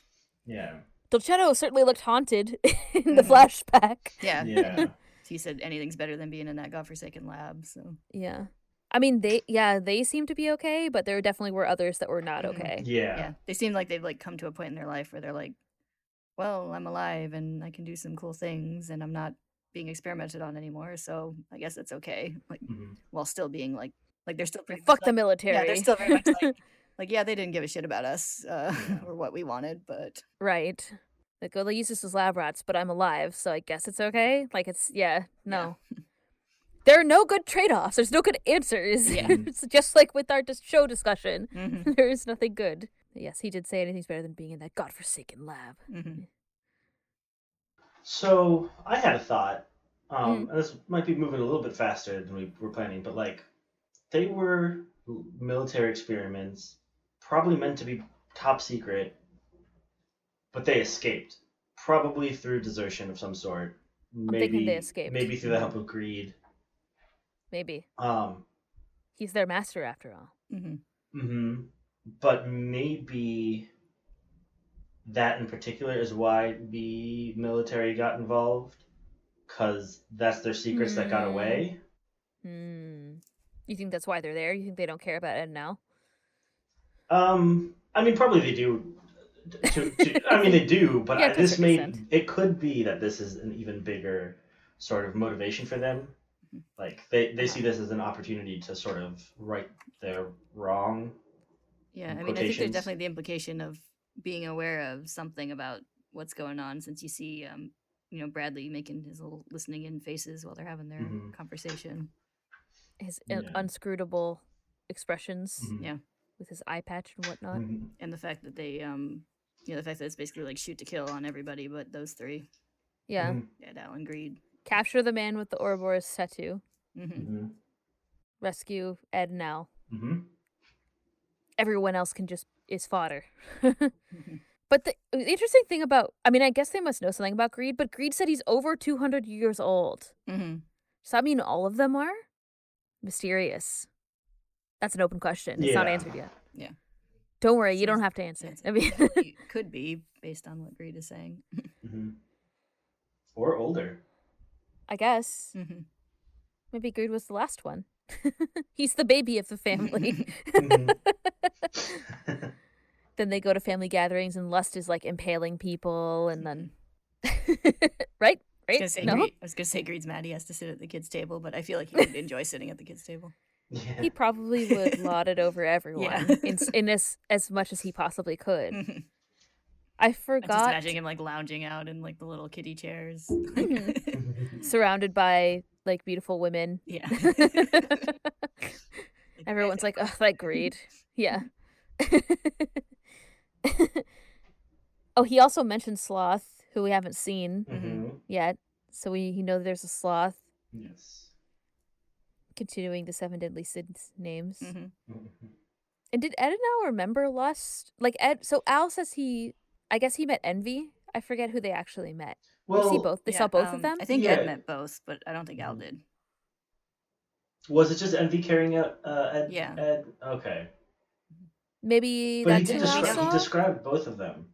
C: yeah,
B: Dolcetto certainly looked haunted in the
A: Mhm.
B: flashback.
A: yeah.
C: yeah,
A: he said anything's better than being in that godforsaken lab. So
B: Yeah. I mean, they yeah, they seem to be okay, but there definitely were others that were not
A: Mhm.
B: okay.
C: yeah,
A: yeah, they seem like they've like come to a point in their life where they're like, well, I'm alive and I can do some cool things, and I'm not being experimented on anymore. So I guess it's okay. Like
C: Mhm.
A: while still being like, like they're still pretty much
B: Fuck the
A: like-
B: military.
A: Yeah, they're still very much like, like yeah, they didn't give a shit about us uh, or what we wanted, but
B: right. Like, well, they use us as lab rats, but I'm alive, so I guess it's okay. Like, it's yeah, no. There are no good trade offs. There's no good answers.
A: Yeah.
B: it's just like with our show discussion.
A: Mhm,
B: there is nothing good. Yes, he did say anything's better than being in that godforsaken lab.
A: mhm.
C: So I had a thought.
B: Mm.
C: Um, and this might be moving a little bit faster than we were planning, but like they were military experiments, probably meant to be top secret, but they escaped, probably through desertion of some sort. Maybe
B: they escaped.
C: Maybe through the help of greed.
B: Maybe
C: Um,
B: he's their master after all.
A: Mhm.
C: hmm But maybe that in particular is why the military got involved, because that's their secrets that got
B: Hmm.
C: away.
B: Hmm. You think that's why they're there? You think they don't care about Ed now?
C: Um, I mean, probably they do. To, to, I mean, they do, but
B: Yeah,
C: I, this may
B: extent.
C: it could be that this is an even bigger sort of motivation for them. Like they they see this as an opportunity to sort of right their wrong.
A: Yeah, I mean, I think there's definitely the implication of being aware of something about what's going on, since you see, um, you know, Bradley making his little listening in faces while they're having their
C: Mhm.
A: conversation.
B: His un-
C: Yeah.
B: unscrutable expressions
C: Mhm.
A: Yeah.
B: with his eye patch and whatnot.
C: Mhm.
A: and the fact that they um you know the fact that it's basically like shoot to kill on everybody but those three
B: Yeah.
C: Mhm.
A: yeah Alan Greed
B: Capture the man with the Ouroboros tattoo.
A: hmm
C: Mhm.
B: Rescue Ed and Al.
C: Mhm.
B: Everyone else can just is fodder. But the, the interesting thing about, I mean, I guess they must know something about Greed, but Greed said he's over 200 years old.
A: hmm
B: Does that mean all of them are? Mysterious. That's an open question. It's not answered yet.
A: Yeah.
B: Don't worry, you don't have to answer.
A: It's-
B: I mean,
A: could be- could be based on what Greed is saying
C: Mhm. Or older.
B: I guess
A: hmm
B: maybe Greed was the last one. He's the baby of the family.
C: Mhm.
B: then they go to family gatherings and Lust is like impaling people and then right?
A: I was gonna say
B: No?
A: Greed, I was gonna say Greed's mad he has to sit at the kids table but I feel like he would enjoy sitting at the kids table
C: yeah.
B: He probably would laud it over everyone
A: Yeah.
B: in, s- in as as much as he possibly could.
A: Mhm.
B: I
A: I'm just
B: forgot
A: imagining him like lounging out in like the little kiddie chairs
B: Mhm. surrounded by like beautiful women.
A: yeah
B: Everyone's like, oh, that greed. Yeah. oh, he also mentioned Sloth, who we haven't seen
C: Mhm.
B: yet. So we he know there's a sloth.
C: Yes.
B: Continuing the seven deadly sins names.
A: Mhm.
C: Mhm.
B: And did Ed now remember Lust? Like Ed so Al says he I guess he met Envy. I forget who they actually met.
C: Well,
B: see both. They
A: Yeah,
B: saw both
A: um,
B: of them.
A: I think
C: Yeah.
A: Ed met both, but I don't think Al
C: Mhm.
A: did.
C: was it just Envy carrying out uh, Ed?
A: Yeah.
C: Ed? Okay.
B: Maybe
C: But he
B: that's
C: did
B: who Al
C: describe, he described both of them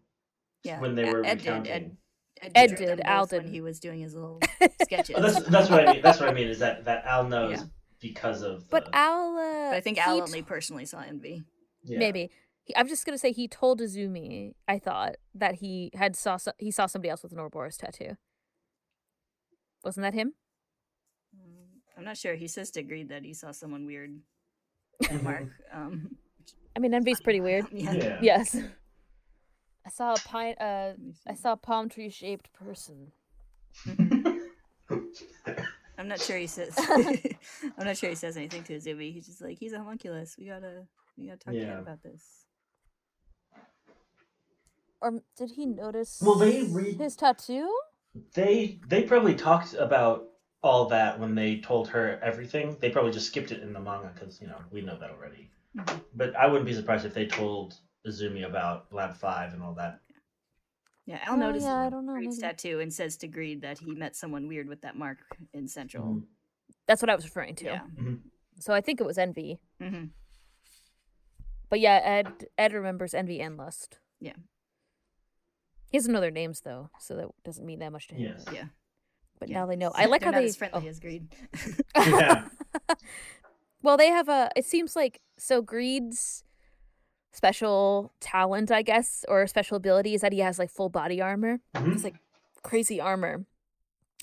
A: Yeah,
C: when they
A: Ed-
C: were
A: Ed did.
C: recounting.
A: Ed, Ed,
B: Ed did,
A: them
B: Al
A: both when he was doing his little sketches.
C: Oh, that's that's what I mean. That's what I mean is that that Al knows
A: Yeah.
C: because of.
B: But Al, uh,
A: but I think Al
B: t-
A: only personally saw Envy.
C: yeah.
B: maybe. He, I'm just gonna say he told Izumi. I thought that he had saw so- he saw somebody else with an Ouroboros tattoo. Wasn't that him?
A: Mm, I'm not sure. He says to Greed that he saw someone weird
C: Mm-hmm.
A: Mark. Um,
B: I mean, Envy's pretty weird.
A: yeah.
C: Yeah.
B: Yes. I saw a pine. Uh, I saw a palm tree shaped person.
A: I'm not sure he says. I'm not sure he says anything to Izumi. He's just like he's a homunculus. We gotta, we gotta talk to
C: Yeah.
A: him about this.
B: Or did he notice?
C: Well, they read-
B: his tattoo.
C: They they probably talked about all that when they told her everything. They probably just skipped it in the manga because you know we know that already.
A: Mhm.
C: But I wouldn't be surprised if they told Izumi about Lab Five and all that.
A: Yeah, Al
B: Oh,
A: notices
B: yeah, I don't know,
A: Greed's
B: maybe.
A: tattoo and says to Greed that he met someone weird with that mark in Central.
C: Mhm.
B: That's what I was referring to.
A: Yeah.
B: So I think it was envy.
A: hmm
B: But yeah, Ed Ed remembers envy and lust.
A: Yeah.
B: He doesn't know their names though, so that doesn't mean that much to him.
C: Yes.
A: Yeah.
B: But
A: Yeah.
B: now they know. I like
A: They're
B: how
A: not
B: they.
A: as friendly
B: oh.
A: as Greed.
C: Yeah.
B: well, they have a. It seems like so. Greed's special talent, I guess, or special ability is that he has like full body armor.
C: Mhm.
B: It's like crazy armor,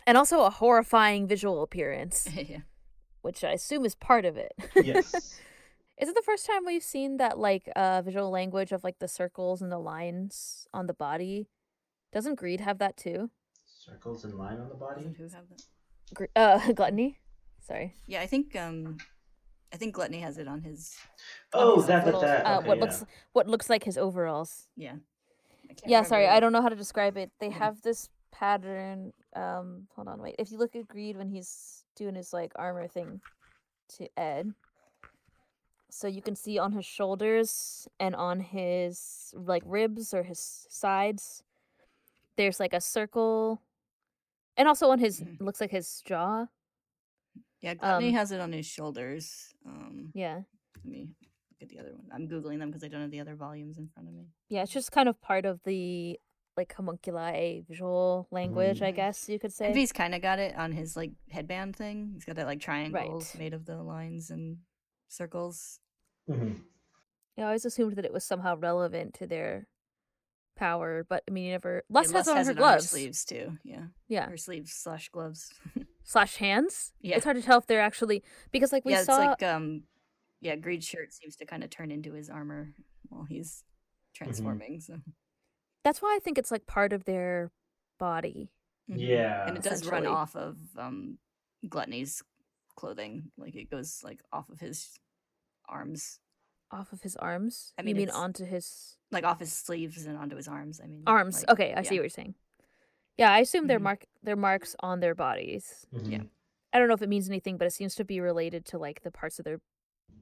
B: and also a horrifying visual appearance,
A: yeah.
B: which I assume is part of it.
C: yes.
B: Is it the first time we've seen that like uh visual language of like the circles and the lines on the body? Doesn't greed have that too?
C: Circles and line on the body.
A: Who have that?
B: Gre- uh gluttony. Sorry.
A: Yeah, I think um, I think Gluttony has it on his.
C: Oh,
B: his
C: that that
B: little-
C: that.
B: uh,
C: okay,
B: what
C: yeah.
B: looks what looks like his overalls.
A: Yeah. I can't
B: Yeah, sorry, I don't know how to describe it. They
A: Mhm.
B: have this pattern. Um, hold on, wait. If you look at Greed when he's doing his like armor thing to Ed, so you can see on his shoulders and on his like ribs or his sides, there's like a circle, and also on his
A: Mhm.
B: looks like his jaw.
A: Yeah, Gluttony
B: um,
A: has it on his shoulders. Um,
B: Yeah,
A: let me look at the other one. I'm googling them because I don't have the other volumes in front of me.
B: yeah. It's just kind of part of the like homunculi visual language, I
A: Mhm.
B: guess you could say.
A: Envy's kind of got it on his like headband thing. He's got that like triangles
B: Right.
A: made of the lines and circles.
C: Mhm.
B: Yeah, I always assumed that it was somehow relevant to their power, but I mean, you never.
A: Yeah,
B: Lust has it on her
A: it
B: gloves.
A: sleeves too. Yeah,
B: Yeah,
A: her sleeves slash gloves.
B: slash hands.
A: Yeah.
B: it's hard to tell if they're actually because like we
A: yeah,
B: saw.
A: it's like um, yeah, Greed's shirt seems to kind of turn into his armor while he's transforming. So
B: That's why I think it's like part of their body.
A: Mhm.
C: Yeah.
A: and it does run off of um, Gluttony's clothing. Like it goes like off of his arms,
B: Off of his arms.
A: I
B: you
A: mean,
B: mean onto his
A: like off his sleeves and onto his arms. I mean,
B: arms?
A: like,
B: okay, I see what you're saying. Yeah, I assume they're
A: Mhm.
B: mark they're marks on their bodies.
C: Mhm.
A: Yeah.
B: I don't know if it means anything, but it seems to be related to like the parts of their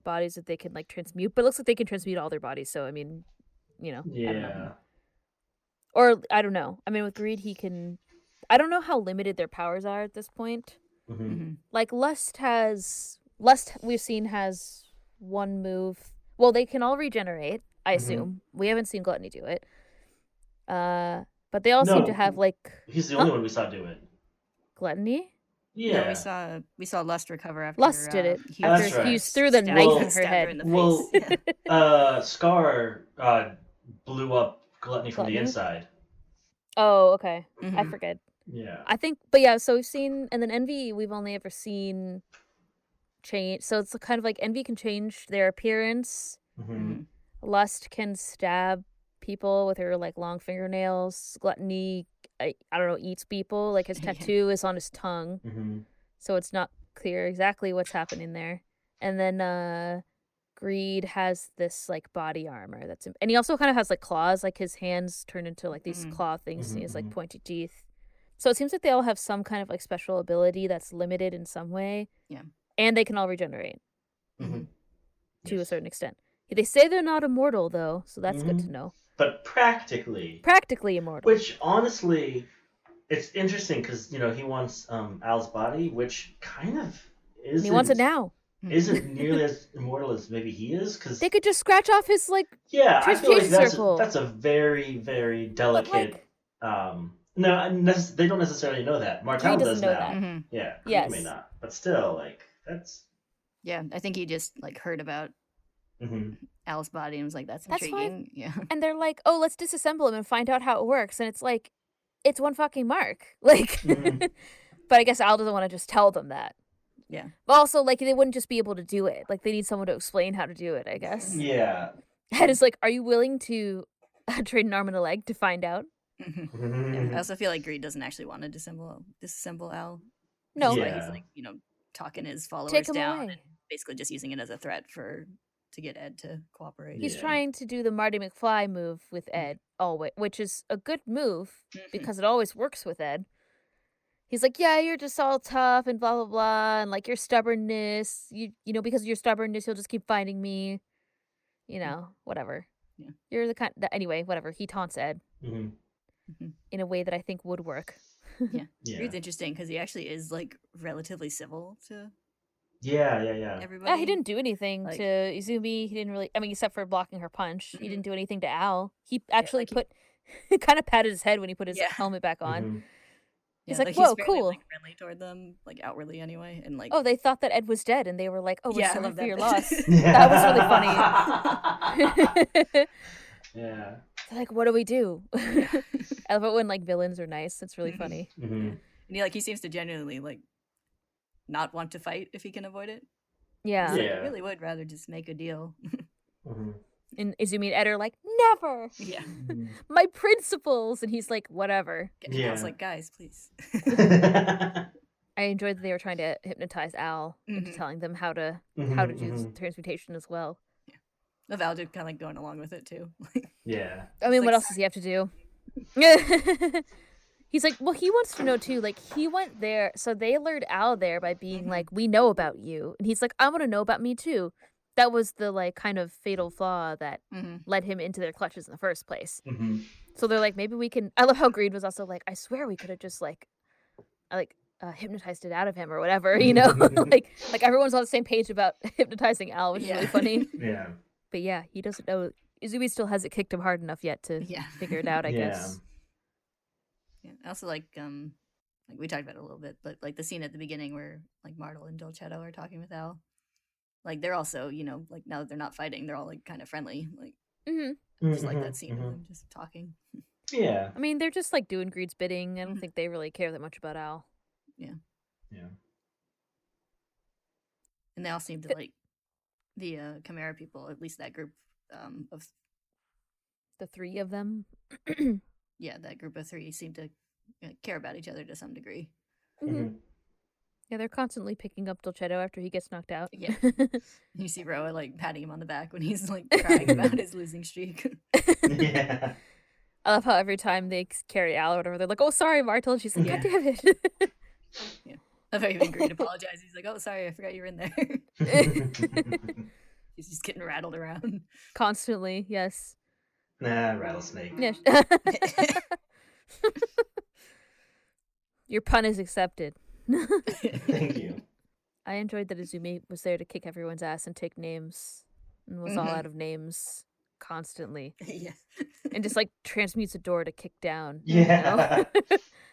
B: bodies that they can like transmute. But it looks like they can transmute all their bodies. So I mean, you know, I don't know.
C: Yeah.
B: or I don't know. I mean, with greed, he can. I don't know how limited their powers are at this point.
C: Mhm.
A: Mhm.
B: Like lust has lust we've seen has one move. Well, they can all regenerate. I
C: Mhm.
B: assume we haven't seen gluttony do it. Uh, but they all seem to have like
C: He's the
B: Huh?
C: only one we saw do it.
B: gluttony.
A: Yeah,
C: Yeah.
A: we saw we saw Lust recover after
B: Lust did
A: uh,
B: it
A: Hughes
B: after
C: That's right.
B: Hughes threw the
A: stabbed-
B: knife
C: Well-
B: in her
A: stabbed
B: head.
A: in the
C: Well-
A: Yeah.
C: Uh, Scar uh, blew up Gluttony from the inside.
B: Oh, okay. I
A: Mhm.
B: forget.
C: Yeah.
B: I think, but yeah. So we've seen, and then envy. We've only ever seen change. So it's kind of like envy can change their appearance.
C: hmm
A: Mhm.
B: Lust can stab people with her like long fingernails. Gluttony, I, I don't know, eats people. Like his
A: Yeah.
B: tattoo is on his tongue,
C: hmm
B: so it's not clear exactly what's happening there. And then uh Greed has this like body armor that's, in- and he also kind of has like claws. Like his hands turn into like these
A: Mhm.
B: claw things. and he has like
C: mhm.
B: pointy teeth. So it seems like they all have some kind of like special ability that's limited in some way.
A: Yeah.
B: And they can all regenerate
C: mm-hmm.
B: to a certain extent. They say they're not immortal though, so that's good to know.
C: But practically.
B: Practically immortal.
C: Which honestly, it's interesting because you know he wants um, Al's body, which kind of is.
B: He wants it now.
C: Isn't nearly as immortal as maybe he is because
B: They could just scratch off his like.
C: yeah, I feel like that's
B: circle.
C: a, that's a very very delicate. um, no, nece- they don't necessarily know that. Martel
B: doesn't know
C: now.
B: that.
A: hmm
C: Yeah, Creed
B: Yes.
C: may not, but still, like that's.
A: Yeah, I think he just like heard about
C: mhm.
A: Al's body and was like, "That's
B: That's fine.
A: intriguing." Yeah.
B: And they're like, oh, let's disassemble him and find out how it works. And it's like, it's one fucking mark. Like,
C: Mhm.
B: but I guess Al doesn't want to just tell them that.
A: Yeah.
B: But also, like, they wouldn't just be able to do it. Like, they need someone to explain how to do it, I guess.
C: Yeah.
B: And it's like, are you willing to trade an arm and a leg to find out?
A: Mhm.
C: Mhm.
A: Yeah, I also feel like Greed doesn't actually want to disassemble disassemble Al.
B: No.
A: That's
C: Yeah.
A: he's like, you know, talking his followers
B: Take him
A: down
B: away.
A: and basically just using it as a threat for to get Ed to cooperate.
B: He's
C: Yeah.
B: trying to do the Marty McFly move with Ed, always, which is a good move
A: Mhm.
B: because it always works with Ed. He's like, yeah, you're just all tough and blah blah blah, and like your stubbornness, you you know, because of your stubbornness, you'll just keep finding me. You know, whatever.
A: Yeah.
B: You're the kind. That, anyway, whatever. He taunts Ed
C: Mhm.
B: in a way that I think would work.
C: Yeah.
A: it's interesting because he actually is like relatively civil to
C: Yeah, yeah, yeah.
A: everybody.
B: Yeah, he didn't do anything
A: Like-
B: to Izumi. He didn't really. I mean, except for blocking her punch, he
A: Mhm.
B: didn't do anything to Al. He actually
A: like he-
B: put, kind of patted his head when he put his
A: Yeah.
B: helmet back on.
C: Mhm.
B: He's
A: Yeah,
B: like,
A: he's
B: "Whoa,
A: fairly,
B: cool."
A: Like, friendly toward them, like outwardly anyway, and like
B: Oh, they thought that Ed was dead, and they were like, "Oh, we're
A: Yeah,
B: sorry for
A: that
B: your loss."
C: That
B: was really
C: funny.
B: They're
C: yeah.
B: like, "What do we do?" I love it when like villains are nice. It's really
A: Mhm.
B: funny.
C: hmm
A: and he like he seems to genuinely like not want to fight if he can avoid it.
B: Yeah.
A: He's like,
C: Yeah.
A: I really would rather just make a deal.
C: hmm
B: And Izumi and Ed are like, "Never,
A: yeah.
B: my principles," and he's like, "Whatever."
A: And I was like, guys, please.
B: I enjoyed that they were trying to hypnotize Al into
A: Mhm.
B: telling them how to how to do
C: Mhm,
B: this
C: mhm.
B: transmutation as well.
A: The Val just kind of like going along with it too.
C: Yeah.
B: I mean,
A: like,
B: what else does he have to do? He's like, well, he wants to know too. Like, he went there, so they lured Al there by being
A: Mhm.
B: like, "We know about you," and he's like, "I want to know about me too." That was the like kind of fatal flaw that
A: hmm
B: led him into their clutches in the first place.
C: hmm
B: So they're like, maybe we can. I love how Greed was also like, I swear we could have just like, uh, like uh, hypnotized it out of him or whatever, you know? like, like everyone's on the same page about hypnotizing Al, which is really funny.
C: Yeah.
B: But yeah, he doesn't know. Izumi still hasn't kicked him hard enough yet to
A: Yeah.
B: figure it out. I
C: Yeah.
B: guess.
A: Yeah. I also like um like we talked about it a little bit, but like the scene at the beginning where like Martel and Dolcetto are talking with Al. Like they're also, you know, like now that they're not fighting, they're all like kind of friendly. Like
B: mm-hmm.
A: just like
C: Mhm,
A: that scene
C: mhm.
A: of them just talking.
C: Yeah.
B: I mean, they're just like doing Greed's bidding. I don't
A: Mhm.
B: think they really care that much about Al.
C: Yeah. Yeah.
A: And they all seem to like the uh Chimera people, at least that group um of
B: The three of them.
A: yeah, that group of three seem to uh, care about each other to some degree.
B: Mhm.
C: Mhm.
B: Yeah, they're constantly picking up Dolcetto after he gets knocked out.
A: Yeah. You see Roa like patting him on the back when he's like crying about his losing streak.
C: Yeah.
B: I love how every time they carry Al or whatever, they're like, "Oh, sorry, Martel." She's like,
C: Yeah.
B: "God damn it!"
A: I've even agreed to apologize. He's like, "Oh, sorry, I forgot you were in there." He's just getting rattled around.
B: Constantly, yes.
C: Nah, rattlesnake.
B: Yeah. Your pun is accepted.
C: Thank you.
B: I enjoyed that Izumi was there to kick everyone's ass and take names, and was all
A: Mhm.
B: out of names constantly,
A: yeah,
B: and just like transmutes a door to kick down.
C: Yeah.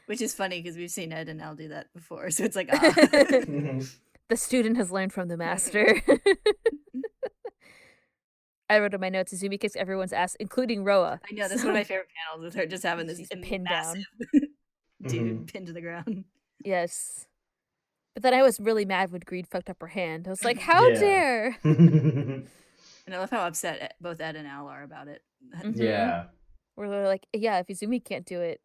A: which is funny because we've seen Ed and Al do that before, so it's like, ah.
B: The student has learned from the master. I wrote in my notes: Izumi kicks everyone's ass, including Roa.
A: I know that's one of my favorite panels with her just having this
B: She's
A: im-
B: pinned down.
A: massive dude
C: Mhm.
A: pinned to the ground.
B: Yes. But then I was really mad when Greed fucked up her hand. I was like, how
C: Yeah.
B: dare?
A: And I love how upset both Ed and Al are about it.
B: Mhm.
C: yeah.
B: Where they're like, yeah, if Izumi can't do it,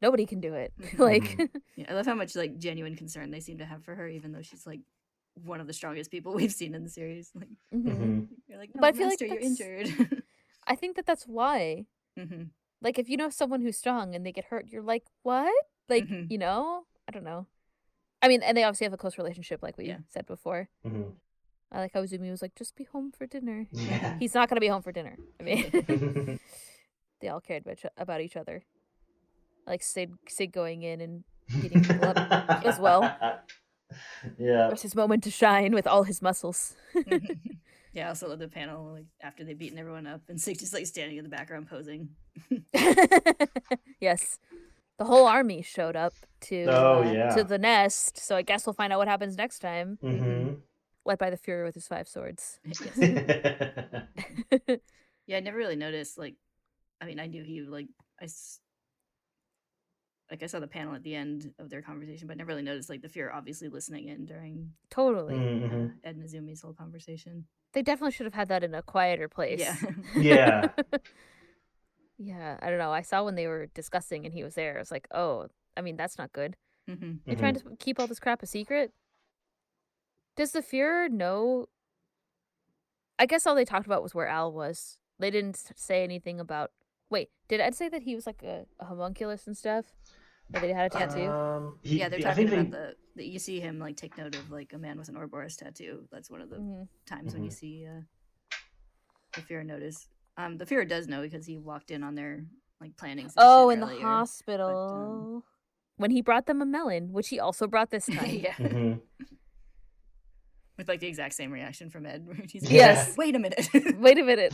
B: nobody can do it.
A: Mhm.
B: like,
A: Yeah, I love how much like genuine concern they seem to have for her, even though she's like one of the strongest people we've seen in the series. Like
B: mhm.
C: Mhm.
A: you're like, no,
B: But I feel like
A: you're injured.
B: I think that that's why.
A: hmm
B: Like, if you know someone who's strong and they get hurt, you're like, what? Like,
A: Mhm.
B: you know? I don't know. I mean, and they obviously have a close relationship, like we
A: Yeah.
B: said before.
C: Mhm.
B: I like how Izumi was like, just be home for dinner.
C: Yeah.
B: He's not going to be home for dinner. I mean, they all cared about, each- about each other. Like Sig, Sig going in and beating people up as well.
C: Yeah.
B: It was his moment to shine with all his muscles.
A: yeah, I also love the panel like after they've beaten everyone up and Sig just like standing in the background posing.
B: yes. The whole army showed up to
C: Oh,
B: uh,
C: yeah.
B: to the nest, so I guess we'll find out what happens next time.
C: Mm-hmm.
B: Led by the Fuhrer with his five swords.
A: Yeah, I never really noticed. Like, I mean, I knew he like I, s- like I saw the panel at the end of their conversation, but I never really noticed like the Fuhrer obviously listening in during
B: totally.
C: hmm
A: uh, Ed and Izumi's whole conversation.
B: They definitely should have had that in a quieter place.
A: Yeah,
C: Yeah.
B: Yeah, I don't know. I saw when they were discussing and he was there. I was like, oh, I mean, that's not good.
A: hmm
B: You're trying to keep all this crap a secret? Does the Fuhrer know? I guess all they talked about was where Al was. They didn't say anything about. Wait, did Ed say that he was like a, a homunculus and stuff? Or that he had a tattoo?
C: Um, he,
A: yeah, they're talking about
C: they,
A: the, the. You see him like take note of like a man with an Ouroboros tattoo. That's one of the
B: Mhm.
A: times when you
C: Mhm.
A: see uh, the Fuhrer notice. Um, the Fuhrer does know because he walked in on their like planning. session
B: Oh, in the
A: earlier.
B: hospital. when he brought them a melon, which he also brought this time.
A: yeah,
C: Mhm.
A: with like the exact same reaction from Ed. where He's
B: Yes.
A: Wait a minute.
B: Wait a minute.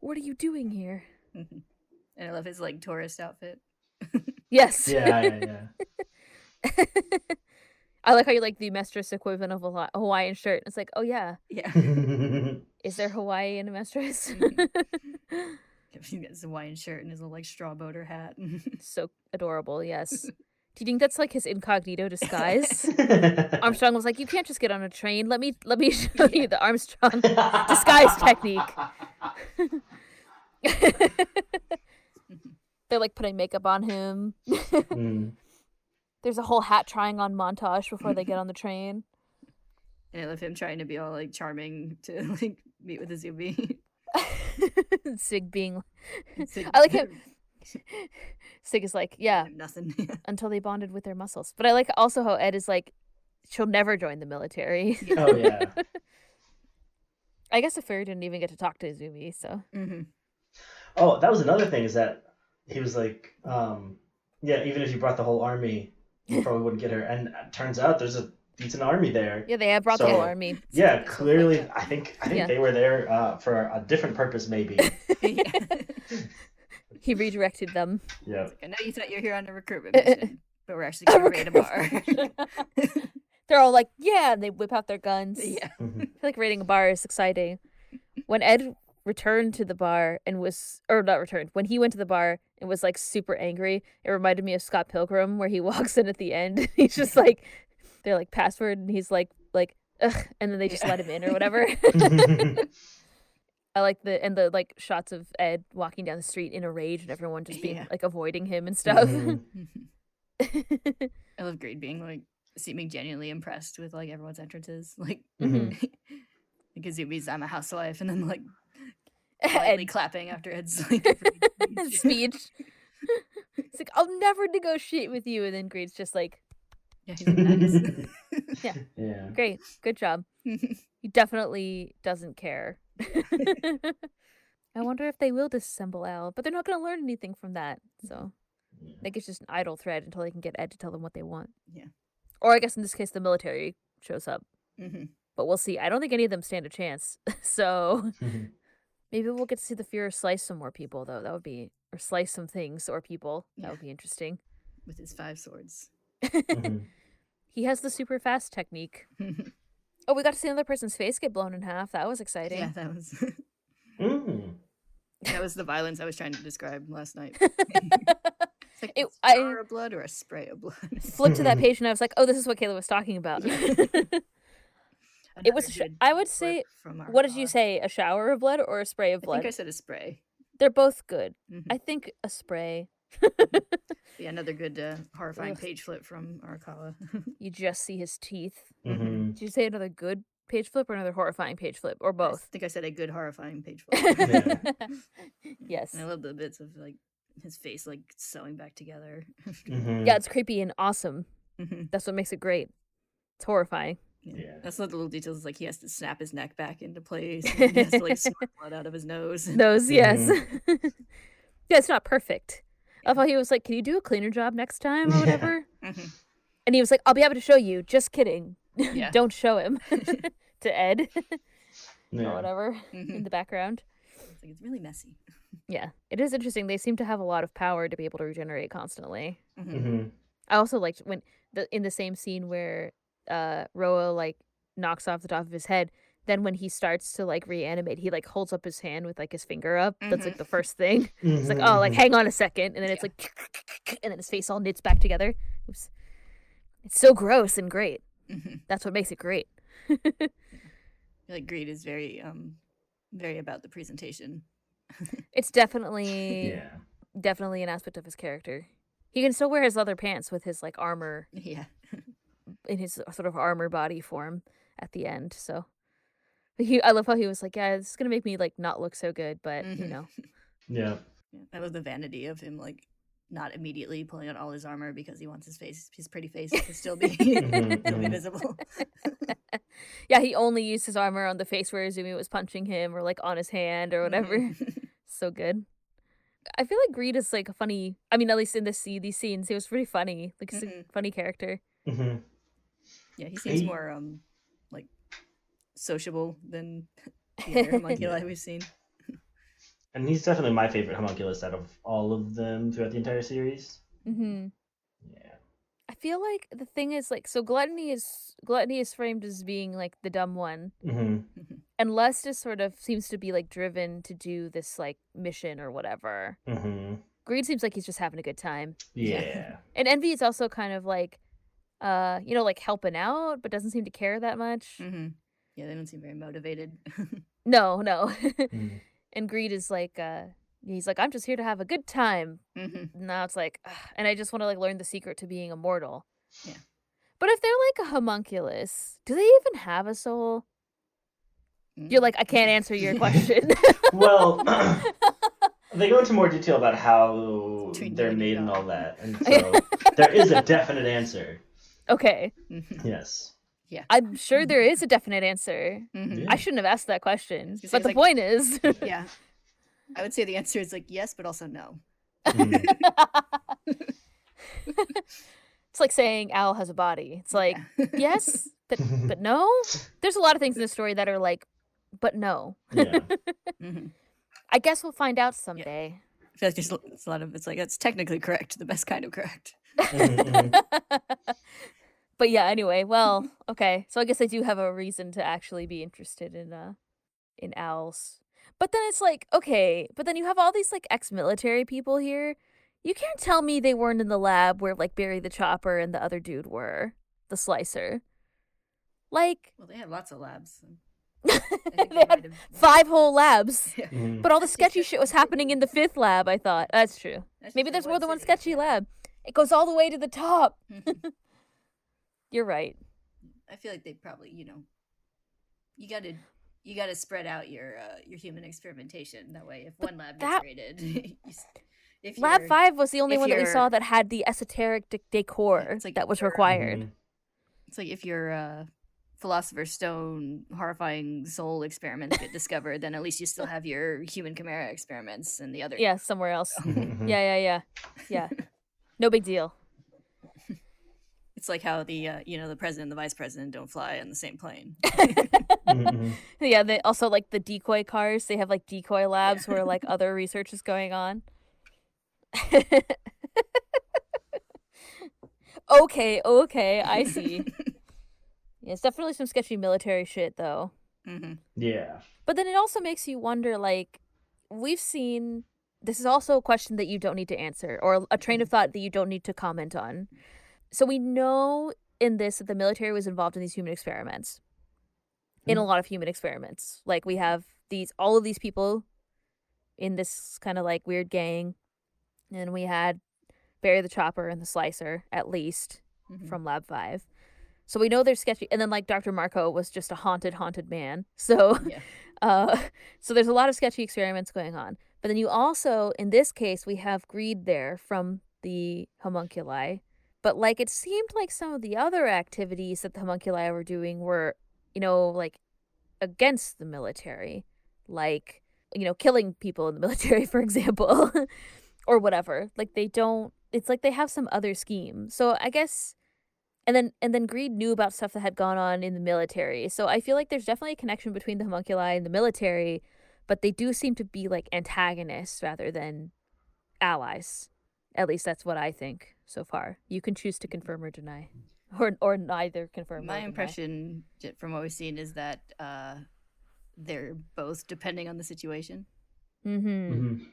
B: what are you doing here?
A: Mhm. and I love his like tourist outfit.
B: Yes.
C: Yeah, yeah, yeah.
B: I like how you like the Amestris equivalent of a Hawaiian shirt. It's like, oh yeah,
A: Yeah.
B: is there Hawaii in
A: Amestris? He's got his Hawaiian shirt and his little like straw boater hat.
B: so adorable. Yes. Do you think that's like his incognito disguise? Armstrong was like, "You can't just get on a train. Let me let me show you the Armstrong disguise technique." They're like putting makeup on him.
C: Mm.
B: There's a whole hat trying on montage before they get on the train.
A: and I love him trying to be all like charming to like meet with Izumi.
B: Sig being
A: It's like,
B: I like him. Sig is like, yeah,
A: Nothing.
B: until they bonded with their muscles. But I like also how Ed is like, she'll never join the military.
C: Oh yeah.
B: I guess the Fuhrer didn't even get to talk to Izumi, so
A: Mm-hmm.
C: Oh, that was another thing is that he was like, um, yeah, even if you brought the whole army, you probably wouldn't get her. And it turns out there's a decent army there.
B: yeah, they have brought the whole army.
C: Yeah,
A: so
C: clearly,
A: like.
C: I think I think
B: Yeah.
C: they were there uh, for a different purpose, maybe.
B: He redirected them.
C: yeah.
A: I know you thought you're here on a recruitment mission, but we're actually going to raid a bar.
B: They're all like, yeah, and they whip out their guns.
A: yeah.
C: Mhm.
B: I feel like raiding a bar is exciting. When Ed returned to the bar and was, or not returned, when he went to the bar and was like super angry, it reminded me of Scott Pilgrim, where he walks in at the end. And he's just like, they're like password, and he's like, like, ugh, and then they just
A: Yeah.
B: let him in or whatever. I like the and the like shots of Ed walking down the street in a rage and everyone just being
A: Yeah.
B: like avoiding him and stuff.
C: Mhm.
A: I love Greed being like seeming genuinely impressed with like everyone's entrances. Like,
B: Mhm.
A: like means I'm a housewife, and then like
B: Ed
A: clapping after Ed's like speech.
B: speech. It's like I'll never negotiate with you, and then Greed's just like,
A: Yeah, he's nice.
B: Yeah.
C: yeah.
B: "Great, good job." He definitely doesn't care. I wonder if they will disassemble Al, but they're not going to learn anything from that. So,
C: Yeah.
B: like, it's just an idle thread until they can get Ed to tell them what they want.
A: Yeah.
B: Or I guess in this case, the military shows up,
A: Mhm.
B: but we'll see. I don't think any of them stand a chance. so. Maybe we'll get to see the Fuhrer slice some more people, though. That would be, or slice some things or people. That would be interesting.
A: with his five swords.
C: Mhm.
B: He has the super fast technique. Oh, we got to see another person's face get blown in half. That was exciting.
A: yeah, that was
C: Mm.
A: that was the violence I was trying to describe last night. It's like
B: It-
A: a
B: I-
A: jar of blood or a spray of blood.
B: Flipped to that page and I was like, oh, this is what Kayla was talking about. It was
A: Another
B: sh- I would say-
A: From our
B: what did you say? A shower of blood or a spray of blood?
A: I think I said a spray.
B: They're both good.
A: Mhm.
B: I think a spray.
A: Yeah, another good uh, horrifying
B: Ugh.
A: page flip from Arakawa.
B: You just see his teeth.
C: Mhm.
B: Did you say another good page flip or another horrifying page flip or both?
A: I think I said a good horrifying page flip.
B: yes.
A: And I love the bits of like his face like sewing back together.
C: Mhm.
B: Yeah, it's creepy and awesome.
A: Mhm.
B: That's what makes it great. It's horrifying.
A: Yeah.
C: Yeah.
A: That's not the little details. Like he has to snap his neck back into place. and he has to like snort blood out of his nose.
B: Those, yes. Yeah, it's not perfect. I thought he was like, "Can you do a cleaner job next time or
C: Yeah.
B: whatever?"
A: Mhm.
B: And he was like, "I'll be able to show you." Just kidding.
A: Yeah.
B: Don't show him to Ed
C: Yeah.
B: or whatever
A: Mhm.
B: in the background.
A: It's like it's really messy.
B: Yeah, it is interesting. They seem to have a lot of power to be able to regenerate constantly.
A: Mhm.
C: hmm
B: I also liked when the in the same scene where uh Roa like knocks off the top of his head. Then when he starts to like reanimate, he like holds up his hand with like his finger up. That's like the first thing. It's like, oh, like
C: mhm.
B: hang on a second, and then it's like, and then his face all knits back together. Oops. It's so gross and great.
A: Mhm.
B: That's what makes it great.
A: I feel like Greed is very um very about the presentation.
B: It's definitely
C: Yeah.
B: definitely an aspect of his character. He can still wear his leather pants with his like armor
A: Yeah.
B: In his sort of armor body form at the end. So he, I love how he was like, "Yeah, this is gonna make me like not look so good," but you
A: Mhm.
B: know,
C: Yeah.
A: Yeah, I love the vanity of him like not immediately pulling out all his armor because he wants his face, his pretty face, to still be still be visible.
B: yeah, he only used his armor on the face where Izumi was punching him, or like on his hand or whatever.
A: Mhm.
B: so good. I feel like Greed is like a funny. I mean, at least in this scene, these scenes, he was pretty funny. Like he's a
A: Mhm.
B: funny character.
C: hmm
A: yeah, he seems
C: He-
A: more um like sociable than the other homunculi
C: Yeah.
A: we've seen.
C: And he's definitely my favorite homunculus out of all of them throughout the entire series.
B: Mm-hmm.
C: Yeah.
B: I feel like the thing is like so gluttony is gluttony is framed as being like the dumb one,
C: hmm
B: and Lust just sort of seems to be like driven to do this like mission or whatever.
C: hmm
B: Greed seems like he's just having a good time,
A: Yeah.
C: Yeah.
B: and Envy is also kind of like, uh, you know, like helping out, but doesn't seem to care that much.
A: hmm Yeah, they don't seem very motivated.
B: No, no.
C: Mhm.
B: and Greed is like, uh, he's like, I'm just here to have a good time.
A: hmm
B: Now it's like, "Ugh," and I just want to like learn the secret to being immortal.
A: Yeah.
B: But if they're like a homunculus, do they even have a soul? You're like, I can't answer your question.
C: Well, they go into more detail about how they're made and all that, and so there is a definite answer.
B: Okay.
A: Mhm.
C: Yes. Yeah.
B: I'm sure there is a definite answer.
A: Mhm.
C: Yeah.
B: I shouldn't have asked that question. But the
A: like-
B: point is
A: Yeah. I would say the answer is like yes, but also no.
C: Mhm.
B: it's like saying Al has a body. It's like,
A: Yeah.
B: yes, but but no. There's a lot of things in the story that are like, but no.
C: yeah.
A: Mhm.
B: I guess we'll find out someday.
A: I feel like there's it's a lot of it's like that's technically correct, the best kind of correct.
C: Mhm, mhm.
B: but yeah, anyway, well, okay. So I guess I do have a reason to actually be interested in uh in owls. But then it's like, okay, but then you have all these like ex-military people here. You can't tell me they weren't in the lab where like Barry the Chopper and the other dude were, the slicer. Like
A: Well, they had lots of labs. so I think
B: they had
A: have-
B: five whole labs.
A: Yeah.
C: Mhm.
B: But all the sketchy shit was happening in the fifth lab, I thought. That's true.
A: That's
B: Maybe there's more than one
A: city,
B: sketchy
A: yeah.
B: lab. It goes all the way to the top.
A: Mhm.
B: You're right.
A: I feel like they probably, you know, you got to you got to spread out your uh, your human experimentation. That way, if
B: But
A: one lab gets
B: that-
A: raided, if
B: Lab five was the only
A: if
B: one that we saw that had the esoteric de- decor
A: it's like
B: that was
A: you're-
B: required.
C: Mhm.
A: It's like if your uh, philosopher's stone horrifying soul experiments get discovered, then at least you still have your human chimera experiments and the other.
B: Yeah, somewhere else.
C: Mhm.
B: yeah, yeah, yeah, yeah. No big deal.
A: It's like how the uh, you know the president and the vice president don't fly on the same plane.
C: Mhm.
B: Yeah, they also like the decoy cars. They have like decoy labs where like other research is going on. okay, okay, I see. Yeah, it's definitely some sketchy military shit though.
A: hmm
C: Yeah.
B: But then it also makes you wonder like we've seen this is also a question that you don't need to answer or a train of thought that you don't need to comment on. So we know in this that the military was involved in these human experiments. In a lot of human experiments. Like we have these all of these people in this kind of like weird gang and we had Barry the Chopper and the Slicer at least
A: Mhm.
B: from Lab 5. So we know they're sketchy and then like Dr. Marcoh was just a haunted haunted man. So
A: Yeah.
B: uh, so there's a lot of sketchy experiments going on. But then you also, in this case, we have greed there from the homunculi. But like it seemed like some of the other activities that the homunculi were doing were, you know, like against the military, like you know, killing people in the military, for example. or whatever. Like they don't. It's like they have some other scheme. So I guess, and then and then Greed knew about stuff that had gone on in the military. So I feel like there's definitely a connection between the homunculi and the military, but they do seem to be like antagonists rather than allies. At least that's what I think so far. You can choose to confirm or deny, or or neither confirm.
A: My
B: or deny.
A: impression j- from what we've seen is that uh, they're both depending on the situation.
B: Mm-hmm.
C: Mhm.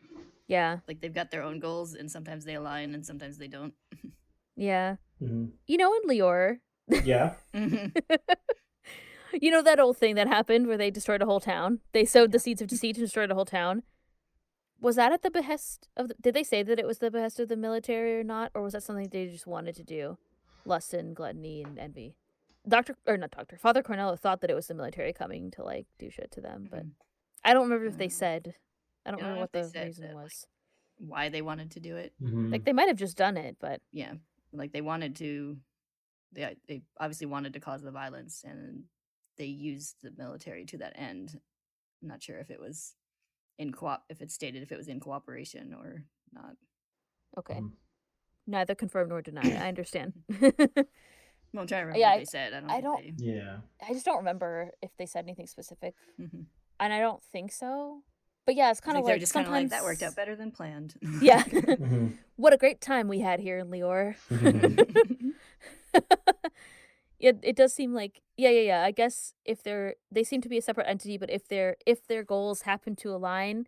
B: Yeah.
A: Like they've got their own goals, and sometimes they align, and sometimes they don't.
B: Yeah.
C: Mhm.
B: You know, in Liore,
C: Yeah.
B: You know that old thing that happened where they destroyed a whole town. They sowed the seeds of deceit and destroyed a whole town. Was that at the behest of? The, did they say that it was the behest of the military or not, or was that something they just wanted to do? Lust and gluttony and envy. Doctor or not Doctor Father Cornello thought that it was the military coming to like do shit to them, but
A: Mhm.
B: I don't remember if they said. I don't
A: I don't
B: remember what
A: they
B: the
A: said
B: reason
A: that, like,
B: was.
A: Why they wanted to do it?
C: Mhm.
B: Like they might have just done it, but
A: Yeah, like they wanted to. They they obviously wanted to cause the violence, and they used the military to that end. I'm not sure if it was in co if it stated if it was in cooperation or not.
B: okay.
C: Mhm.
B: Neither confirmed nor denied. I understand.
A: Well, I'm trying to remember
B: Yeah,
A: what
B: I-
A: they said. I don't.
B: I don't-
A: They,
C: yeah.
B: I just don't remember if they said anything specific,
A: Mhm.
B: and I don't think so. But yeah, it's kind of
A: they're
B: like
A: just kind like that worked out better than planned.
B: Yeah.
C: Mhm.
B: what a great time we had here in
C: Liore.
B: It it does seem like yeah yeah yeah. I guess if they're they seem to be a separate entity, but if their if their goals happen to align,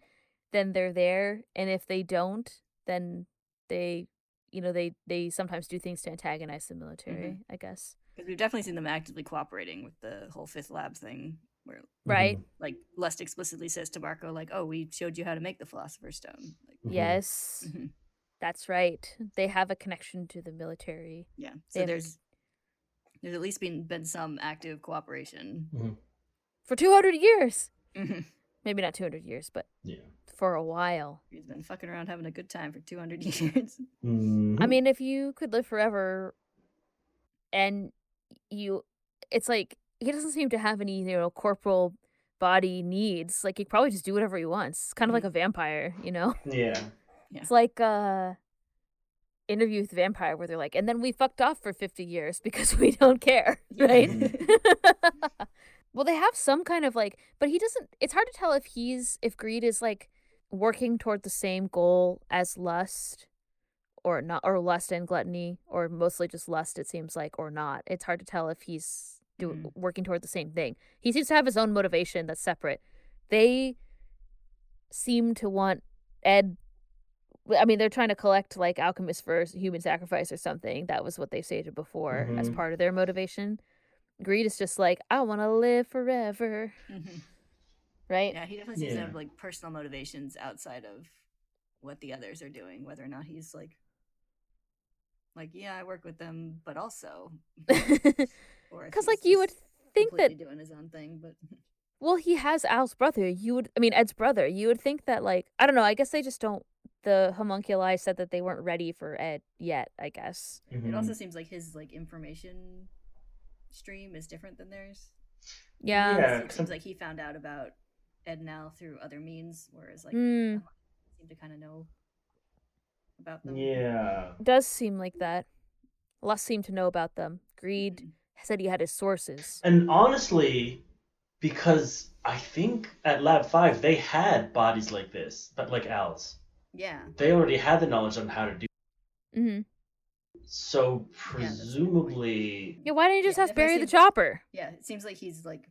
B: then they're there, and if they don't, then they you know they they sometimes do things to antagonize the military. I guess
A: Because we've definitely seen them actively cooperating with the whole fifth lab thing, where
B: right.
A: like Lust explicitly says to Marcoh, like, "Oh, we showed you how to make the Philosopher's Stone." Like,
C: Mhm.
B: Yes,
A: mhm.
B: that's right. They have a connection to the military.
A: yeah.
B: They
A: So
B: have
A: there's there's at least been been some active cooperation.
C: Mhm.
B: for 200 years.
A: Mhm.
B: Maybe not 200 years, but
C: Yeah.
B: for a while.
A: He's been fucking around having a good time for 200 years.
C: Mhm.
B: I mean, if you could live forever and you, it's like he doesn't seem to have any, you know, corporal body needs. Like he probably just do whatever he wants. It's kind of like a vampire, you know?
C: yeah.
B: It's like uh interview with the vampire where they're like, and then we fucked off for 50 years because we don't care,
A: Yeah.
B: right? well, they have some kind of like, but he doesn't, it's hard to tell if he's, if greed is like working toward the same goal as lust or not, or lust and gluttony, or mostly just lust, it seems like, or not. It's hard to tell if he's do,
A: Mhm.
B: working toward the same thing. He seems to have his own motivation that's separate. They seem to want Ed I mean, they're trying to collect like alchemists for human sacrifice or something. That was what they stated before as
C: Mhm.
B: part of their motivation. Greed is just like, I want to live forever,
A: Mhm.
B: right?
A: Yeah, he definitely seems to have like personal motivations outside of what the others are doing, whether or not he's like, like, yeah, I work with them, but also, or
B: Because like you would think that
A: completely doing his own thing, but
B: well, he has Al's brother. You would, I mean, Ed's brother. You would think that like I don't know. I guess they just don't. The homunculi said that they weren't ready for Ed yet. I guess.
A: it
C: Mhm.
A: also seems like his like information stream is different than theirs.
B: Yeah.
C: Yeah.
A: it
C: 'cause
A: seems like he found out about Ed now through other means, whereas like
B: Mm,
A: seem to kind of know about them.
C: Yeah.
B: does seem like that. Lust seemed to know about them. Greed
A: Mhm.
B: said he had his sources.
C: And honestly, because I think at Lab 5 they had bodies like this, but like Al's.
A: Yeah.
C: They already had the knowledge on how to do
B: Mm-hmm.
C: so
A: Yeah, that's a good point.
C: presumably
B: Yeah. Why didn't you just
A: Yeah,
B: ask
A: definitely
B: Barry the chopper?
A: Yeah. It seems like he's like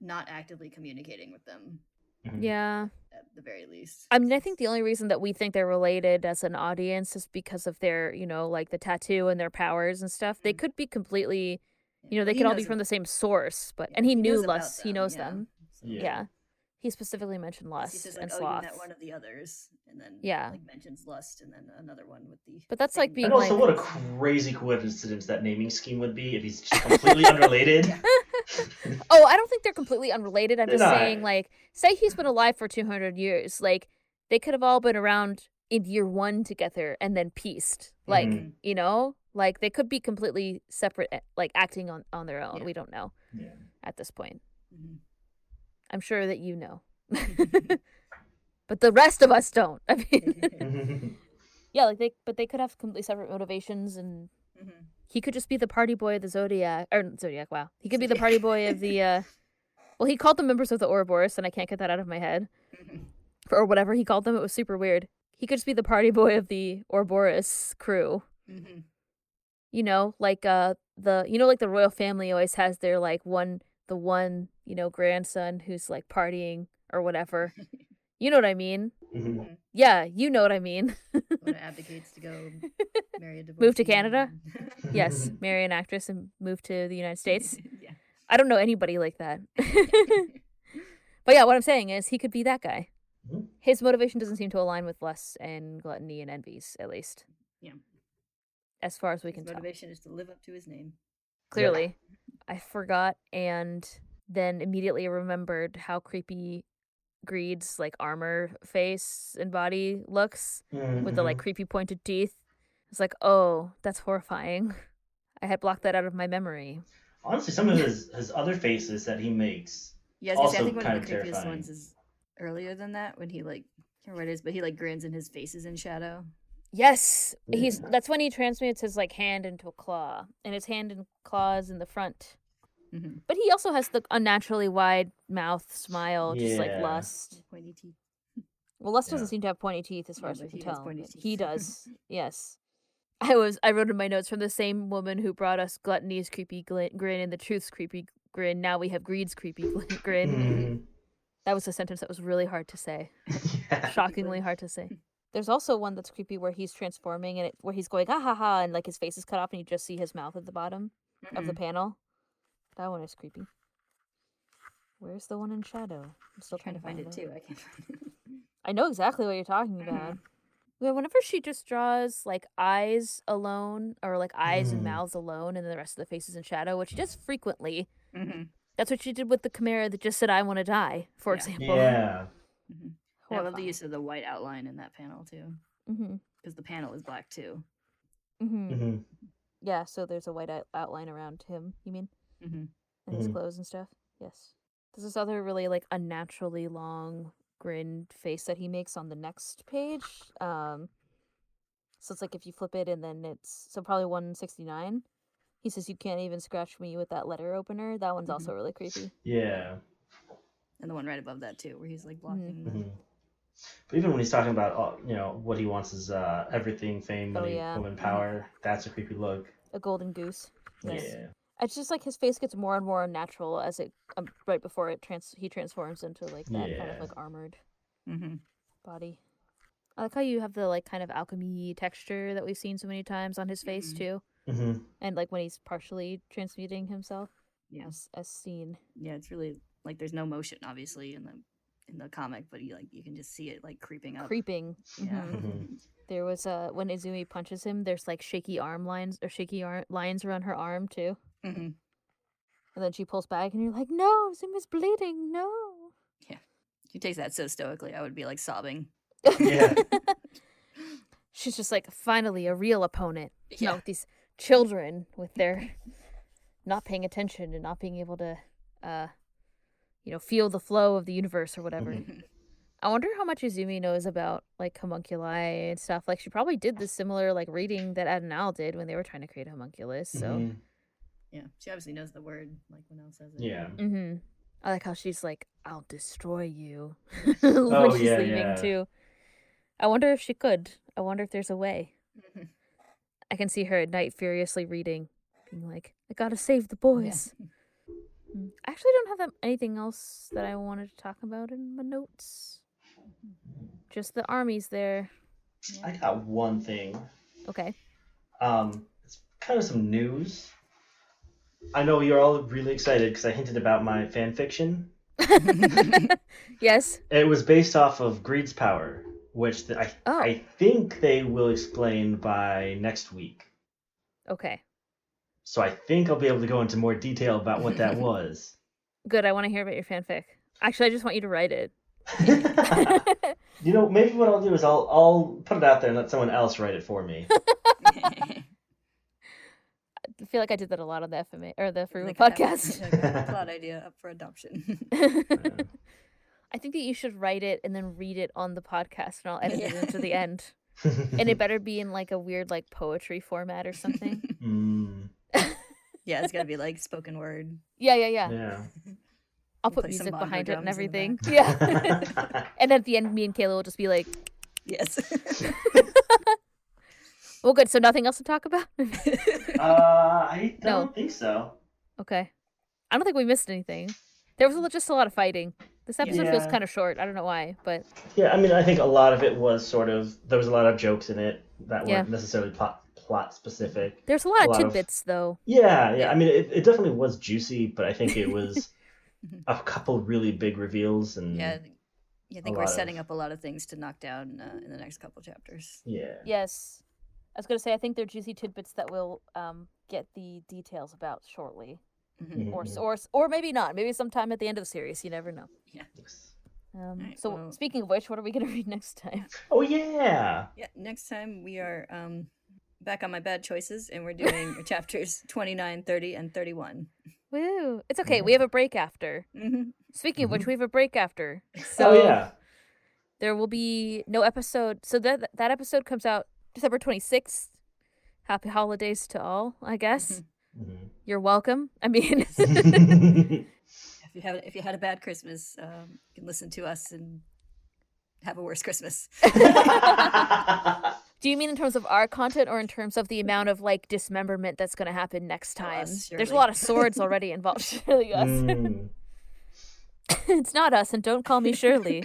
A: not actively communicating with them
C: Mhm.
B: Yeah.
A: at the very least.
B: I mean, I think the only reason that we think they're related as an audience is because of their, you know, like the tattoo and their powers and stuff. They
A: Mhm.
B: could be completely, you know, they
A: he
B: could all be from
A: ab-
B: the same source. But
A: yeah,
B: and he, knew
A: knows about
B: He knows
A: yeah.
B: them.
A: So-
C: Yeah.
B: Yeah. He specifically mentioned
A: 'cause
B: Lust
A: He says
B: and
A: like, "Oh, you
B: Sloth.
A: met one of the others," and then
B: Yeah.
A: like mentions lust, and then another one with the.
B: But that's like
A: same
B: being
C: And also,
B: like-
C: what a crazy coincidence that naming scheme would be if he's just completely unrelated.
B: Oh, I don't think they're completely unrelated. I'm
C: They're
B: just
C: not.
B: saying, like, say he's been alive for 200 years. Like, they could have all been around in year one together and then pieced. Like,
C: Mhm.
B: you know, like they could be completely separate, eh, like acting on on their own.
A: Yeah.
B: We don't know
C: Yeah.
B: at this point.
A: Mhm.
B: I'm sure that you know, but the rest of us don't. I mean, Yeah, like they, but they could have completely separate motivations, and
A: hmm
B: he could just be the party boy of the Zodiac or Zodiac. Wow, he could be the party boy of the. uh Well, he called them members of the Ouroboros, and I can't get that out of my head,
A: hmm
B: or whatever he called them. It was super weird. He could just be the party boy of the Ouroboros crew.
A: hmm
B: You know, like uh the you know like the royal family always has their like one the one you know grandson who's like partying or whatever. You know what I mean?
C: Mhm.
B: Yeah, you know what I mean.
A: When it abdicates to go marry a
B: Move to Canada? yes, marry an actress and move to the United States.
A: yeah.
B: I don't know anybody like that. but yeah, what I'm saying is he could be that guy.
C: Mhm.
B: His motivation doesn't seem to align with lust and gluttony and envies, at least.
A: Yeah.
B: As far as we
A: His
B: can tell.
A: motivation is to live up to his name.
B: Clearly. I forgot and then immediately remembered how creepy Greed's like armor face and body looks with the like
C: Mhm.
B: creepy pointed teeth. It's like, oh, that's horrifying. I had blocked that out of my memory.
C: Honestly, some of his his other faces that he makes.
A: Yeah, I, was say, I
C: Also
A: think one of
C: kind
A: the
C: of
A: creepiest
C: terrifying.
A: ones is earlier than that when he like I can't remember what it is, but he like grins and his face is in shadow.
B: Yes, he's that's when he transmutes his like hand into a claw, and his hand and claws in the front.
A: Mm-hmm.
B: But he also has the unnaturally wide mouth smile, just like lust.
A: Pointy teeth.
B: Well, Lust
C: Yeah.
B: doesn't seem to have pointy teeth as far
A: Yeah,
B: as we can tell.
A: pointy
B: but
A: teeth.
B: He does. yes. I was I wrote in my notes from the same woman who brought us gluttony's creepy gl- grin and the truth's creepy grin. Now we have greed's creepy gl- grin.
C: Mhm.
B: That was a sentence that was really hard to say.
C: Yeah.
B: Shockingly hard to say. There's also one that's creepy where he's transforming and it, where he's going ah ha ha and like his face is cut off and you just see his mouth at the bottom of the panel. That one is creepy. Where's the one in shadow? I'm still
A: trying to find it
B: out.
A: too. I can't find it.
B: I know exactly what you're talking
A: Mhm.
B: about. Yeah, whenever she just draws like eyes alone or like eyes and
C: Mhm.
B: mouths alone and then the rest of the face is in shadow, which she does frequently.
A: mm-hmm.
B: That's what she did with the Chimera that just said I want to die, for
A: Yeah.
B: example.
C: Yeah.
A: Mm-hmm. I love the use of the white outline in that panel too, because the panel is black too.
B: hmm
C: hmm
B: Yeah, so there's a white out- outline around him, you mean?
A: Mm-hmm.
B: And his
C: Mhm.
B: clothes and stuff. Yes. There's this other really like unnaturally long grinned face that he makes on the next page. Um so it's like if you flip it and then it's so probably 169. He says you can't even scratch me with that letter opener. That one's
A: Mhm.
B: also really creepy.
C: Yeah.
A: And the one right above that too, where he's like blocking. the-
C: hmm But even when he's talking about, uh, you know, what he wants is uh, everything, fame,
B: Oh,
C: money,
B: yeah.
C: woman, power. That's a creepy look.
B: A golden goose. Yes.
C: Yeah.
B: It's just like his face gets more and more unnatural as it um, right before it trans he transforms into like that kind of like armored
A: Mm-hmm.
B: body. I like how you have the like kind of alchemy texture that we've seen so many times on his face
A: Mhm.
B: too,
C: hmm
B: and like when he's partially transmuting himself
A: Yeah.
B: as as seen.
A: Yeah, it's really like there's no motion obviously in the in the comic, but you like you can just see it like creeping up.
B: Creeping.
A: Yeah.
B: Mhm.
C: Mhm.
B: There was uh when Izumi punches him, there's like shaky arm lines or shaky ar- lines around her arm too,
A: Mm-hmm.
B: and then she pulls back, and you're like, "No, Izumi's bleeding. No."
A: Yeah, she takes that so stoically, I would be like sobbing.
C: Yeah.
B: She's just like, finally, a real opponent.
A: Yeah.
B: Not these children with their not paying attention and not being able to, uh, you know, feel the flow of the universe or whatever.
A: Mhm.
B: I wonder how much Izumi knows about like homunculi and stuff. Like she probably did the similar like reading that Ed and Al did when they were trying to create a homunculus. So,
C: Mhm.
A: Yeah, she obviously knows the word like when else says it.
C: Yeah.
B: hmm I like how she's like, "I'll destroy you" when
C: Oh,
B: she's
C: yeah,
B: leaving
C: yeah.
B: too. I wonder if she could. I wonder if there's a way. I can see her at night furiously reading, being like, I gotta save the boys. Mm. I actually don't have that, anything else that I wanted to talk about in my notes. Just the armies there.
C: I got one thing.
B: Okay.
C: Um, it's kind of some news. I know you're all really excited because I hinted about my fan fiction.
B: yes.
C: It was based off of Greed's Power, which th- I
B: Oh.
C: I think they will explain by next week.
B: Okay.
C: So I think I'll be able to go into more detail about what that was.
B: Good. I want to hear about your fanfic. Actually, I just want you to write it.
C: you know, maybe what I'll do is I'll I'll put it out there and let someone else write it for me.
B: I feel like I did that a lot on the FMA or the Frugal
A: Like
B: podcast.
A: like plot idea up for adoption.
B: I think that you should write it and then read it on the podcast, and I'll edit it
A: Yeah.
B: into the end. and it better be in like a weird like poetry format or something.
C: Mm,
A: Yeah, it's gotta be like spoken word.
B: yeah, yeah, yeah.
C: yeah.
B: I'll
A: We'll
B: put
A: play some
B: music behind it and
A: drums in the
B: everything. Yeah. and at the end, me and Kayla will just be like,
A: Yes.
B: "Well, good. So nothing else to talk about."
C: Uh, I don't think so.
B: okay. I don't think we missed anything. There was just a lot of fighting. This episode feels kind of short. I don't know why, but
C: Yeah, I mean, I think a lot of it was sort of there was a lot of jokes in it that weren't
B: Yeah.
C: necessarily plot plot specific.
B: there's a lot
C: A
B: of
C: lot of-
B: tidbits though.
C: Yeah, yeah.
A: Yeah.
C: I mean, it, it definitely was juicy, but I think it was a couple really big reveals and
A: yeah. I think- yeah, I think we're setting
C: of-
A: up a lot of things to knock down uh, in the next couple chapters.
C: yeah.
B: Yes. I was gonna say I think they're juicy tidbits that we'll um, get the details about shortly,
A: Mhm.
B: or
C: Mhm.
B: or or maybe not. Maybe sometime at the end of the series. You never know.
C: Yes.
B: Um,
A: Alright,
B: so
A: well-
B: speaking of which, what are we gonna read next time?
C: Oh yeah.
A: Yeah, next time we are um, back on my bad choices and we're doing chapters 29, 30, and 31.
B: Woo! It's okay.
C: Mhm.
B: We have a break after.
A: Mm-hmm.
B: Speaking of which, we have a break after. So
C: Mm-hmm. oh yeah.
B: there will be no episode. So that that episode comes out December twenty sixth. Happy holidays to all. I guess
C: Mhm.
B: you're welcome. I mean,
A: If you have if you had a bad Christmas, um, you can listen to us and have a worse Christmas.
B: do you mean in terms of our content or in terms of the amount of like dismemberment that's going to happen next
A: Oh,
B: time?
A: us,
B: There's a lot of swords already involved. Surely us.
C: Mm.
B: it's not us, and don't call me Shirley.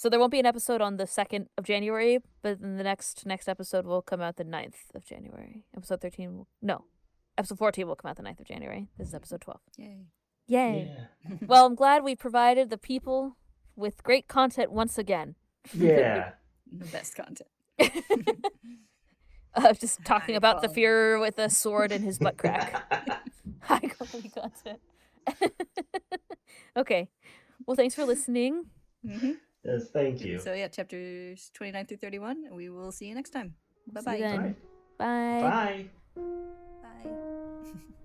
B: So there won't be an episode on the second of January, but then the next next episode will come out the 9th of January. Episode thirteen will no. Episode fourteen will come out the 9th of January. This is episode twelve.
A: Yay.
B: Yay.
C: yeah.
B: Well, I'm glad we provided the people with great content once again.
C: Yeah.
A: The best content.
B: Uh, just talking
A: High
B: about the
A: quality.
B: fear with a sword in his butt crack. High quality content. okay. Well, thanks for listening.
A: Mm-hmm.
C: Yes, thank you.
A: So yeah, chapters 29 through 31. We will see you next time. Bye
B: See you
A: bye.
C: Bye.
B: Bye.
C: Bye.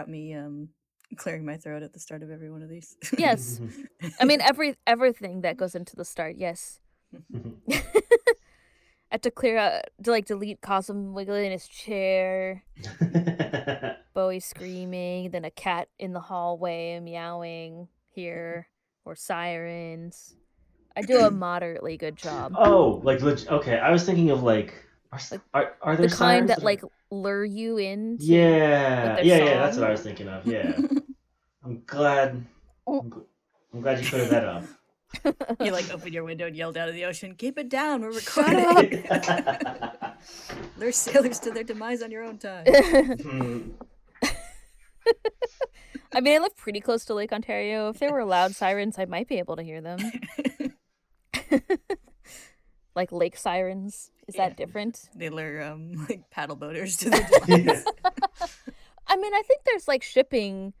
A: out me um clearing my throat at the start of every one of these?
B: Yes. I mean every everything that goes into the start, yes. I had to clear out to like delete Cosm wiggling in his chair, Bowie screaming, then a cat in the hallway meowing here, or sirens. I do a moderately good job.
C: oh, like okay. I was thinking of like
B: Like,
C: are, are
B: the kind
C: sirens
B: that
C: are-
B: like lure you in.
C: yeah
B: their
C: yeah yeah that's what I was thinking of yeah. I'm glad. I'm, gl- I'm glad you cleared that up.
A: you like opened your window and yelled out of the ocean, "Keep it down! We're
B: Shut
A: recording."
B: up.
A: Lure sailors to their demise on your own time.
C: Hmm.
B: I mean, I live pretty close to Lake Ontario. If there were loud sirens, I might be able to hear them. Like lake sirens. Is
A: Yeah.
B: that different?
A: they lure um like paddle boaters to their demise.
B: I mean, I think there's like shipping.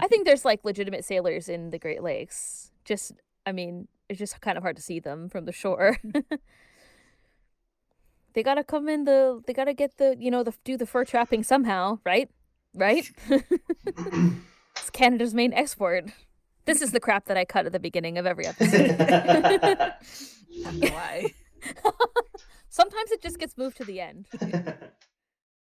B: I think there's like legitimate sailors in the Great Lakes. Just, I mean, it's just kind of hard to see them from the shore. they gotta come in the. They gotta get the. You know, the do the fur trapping somehow, right? Right. it's Canada's main export. This is the crap that I cut at the beginning of every episode.
A: I don't know why.
B: Sometimes it just gets moved to the end.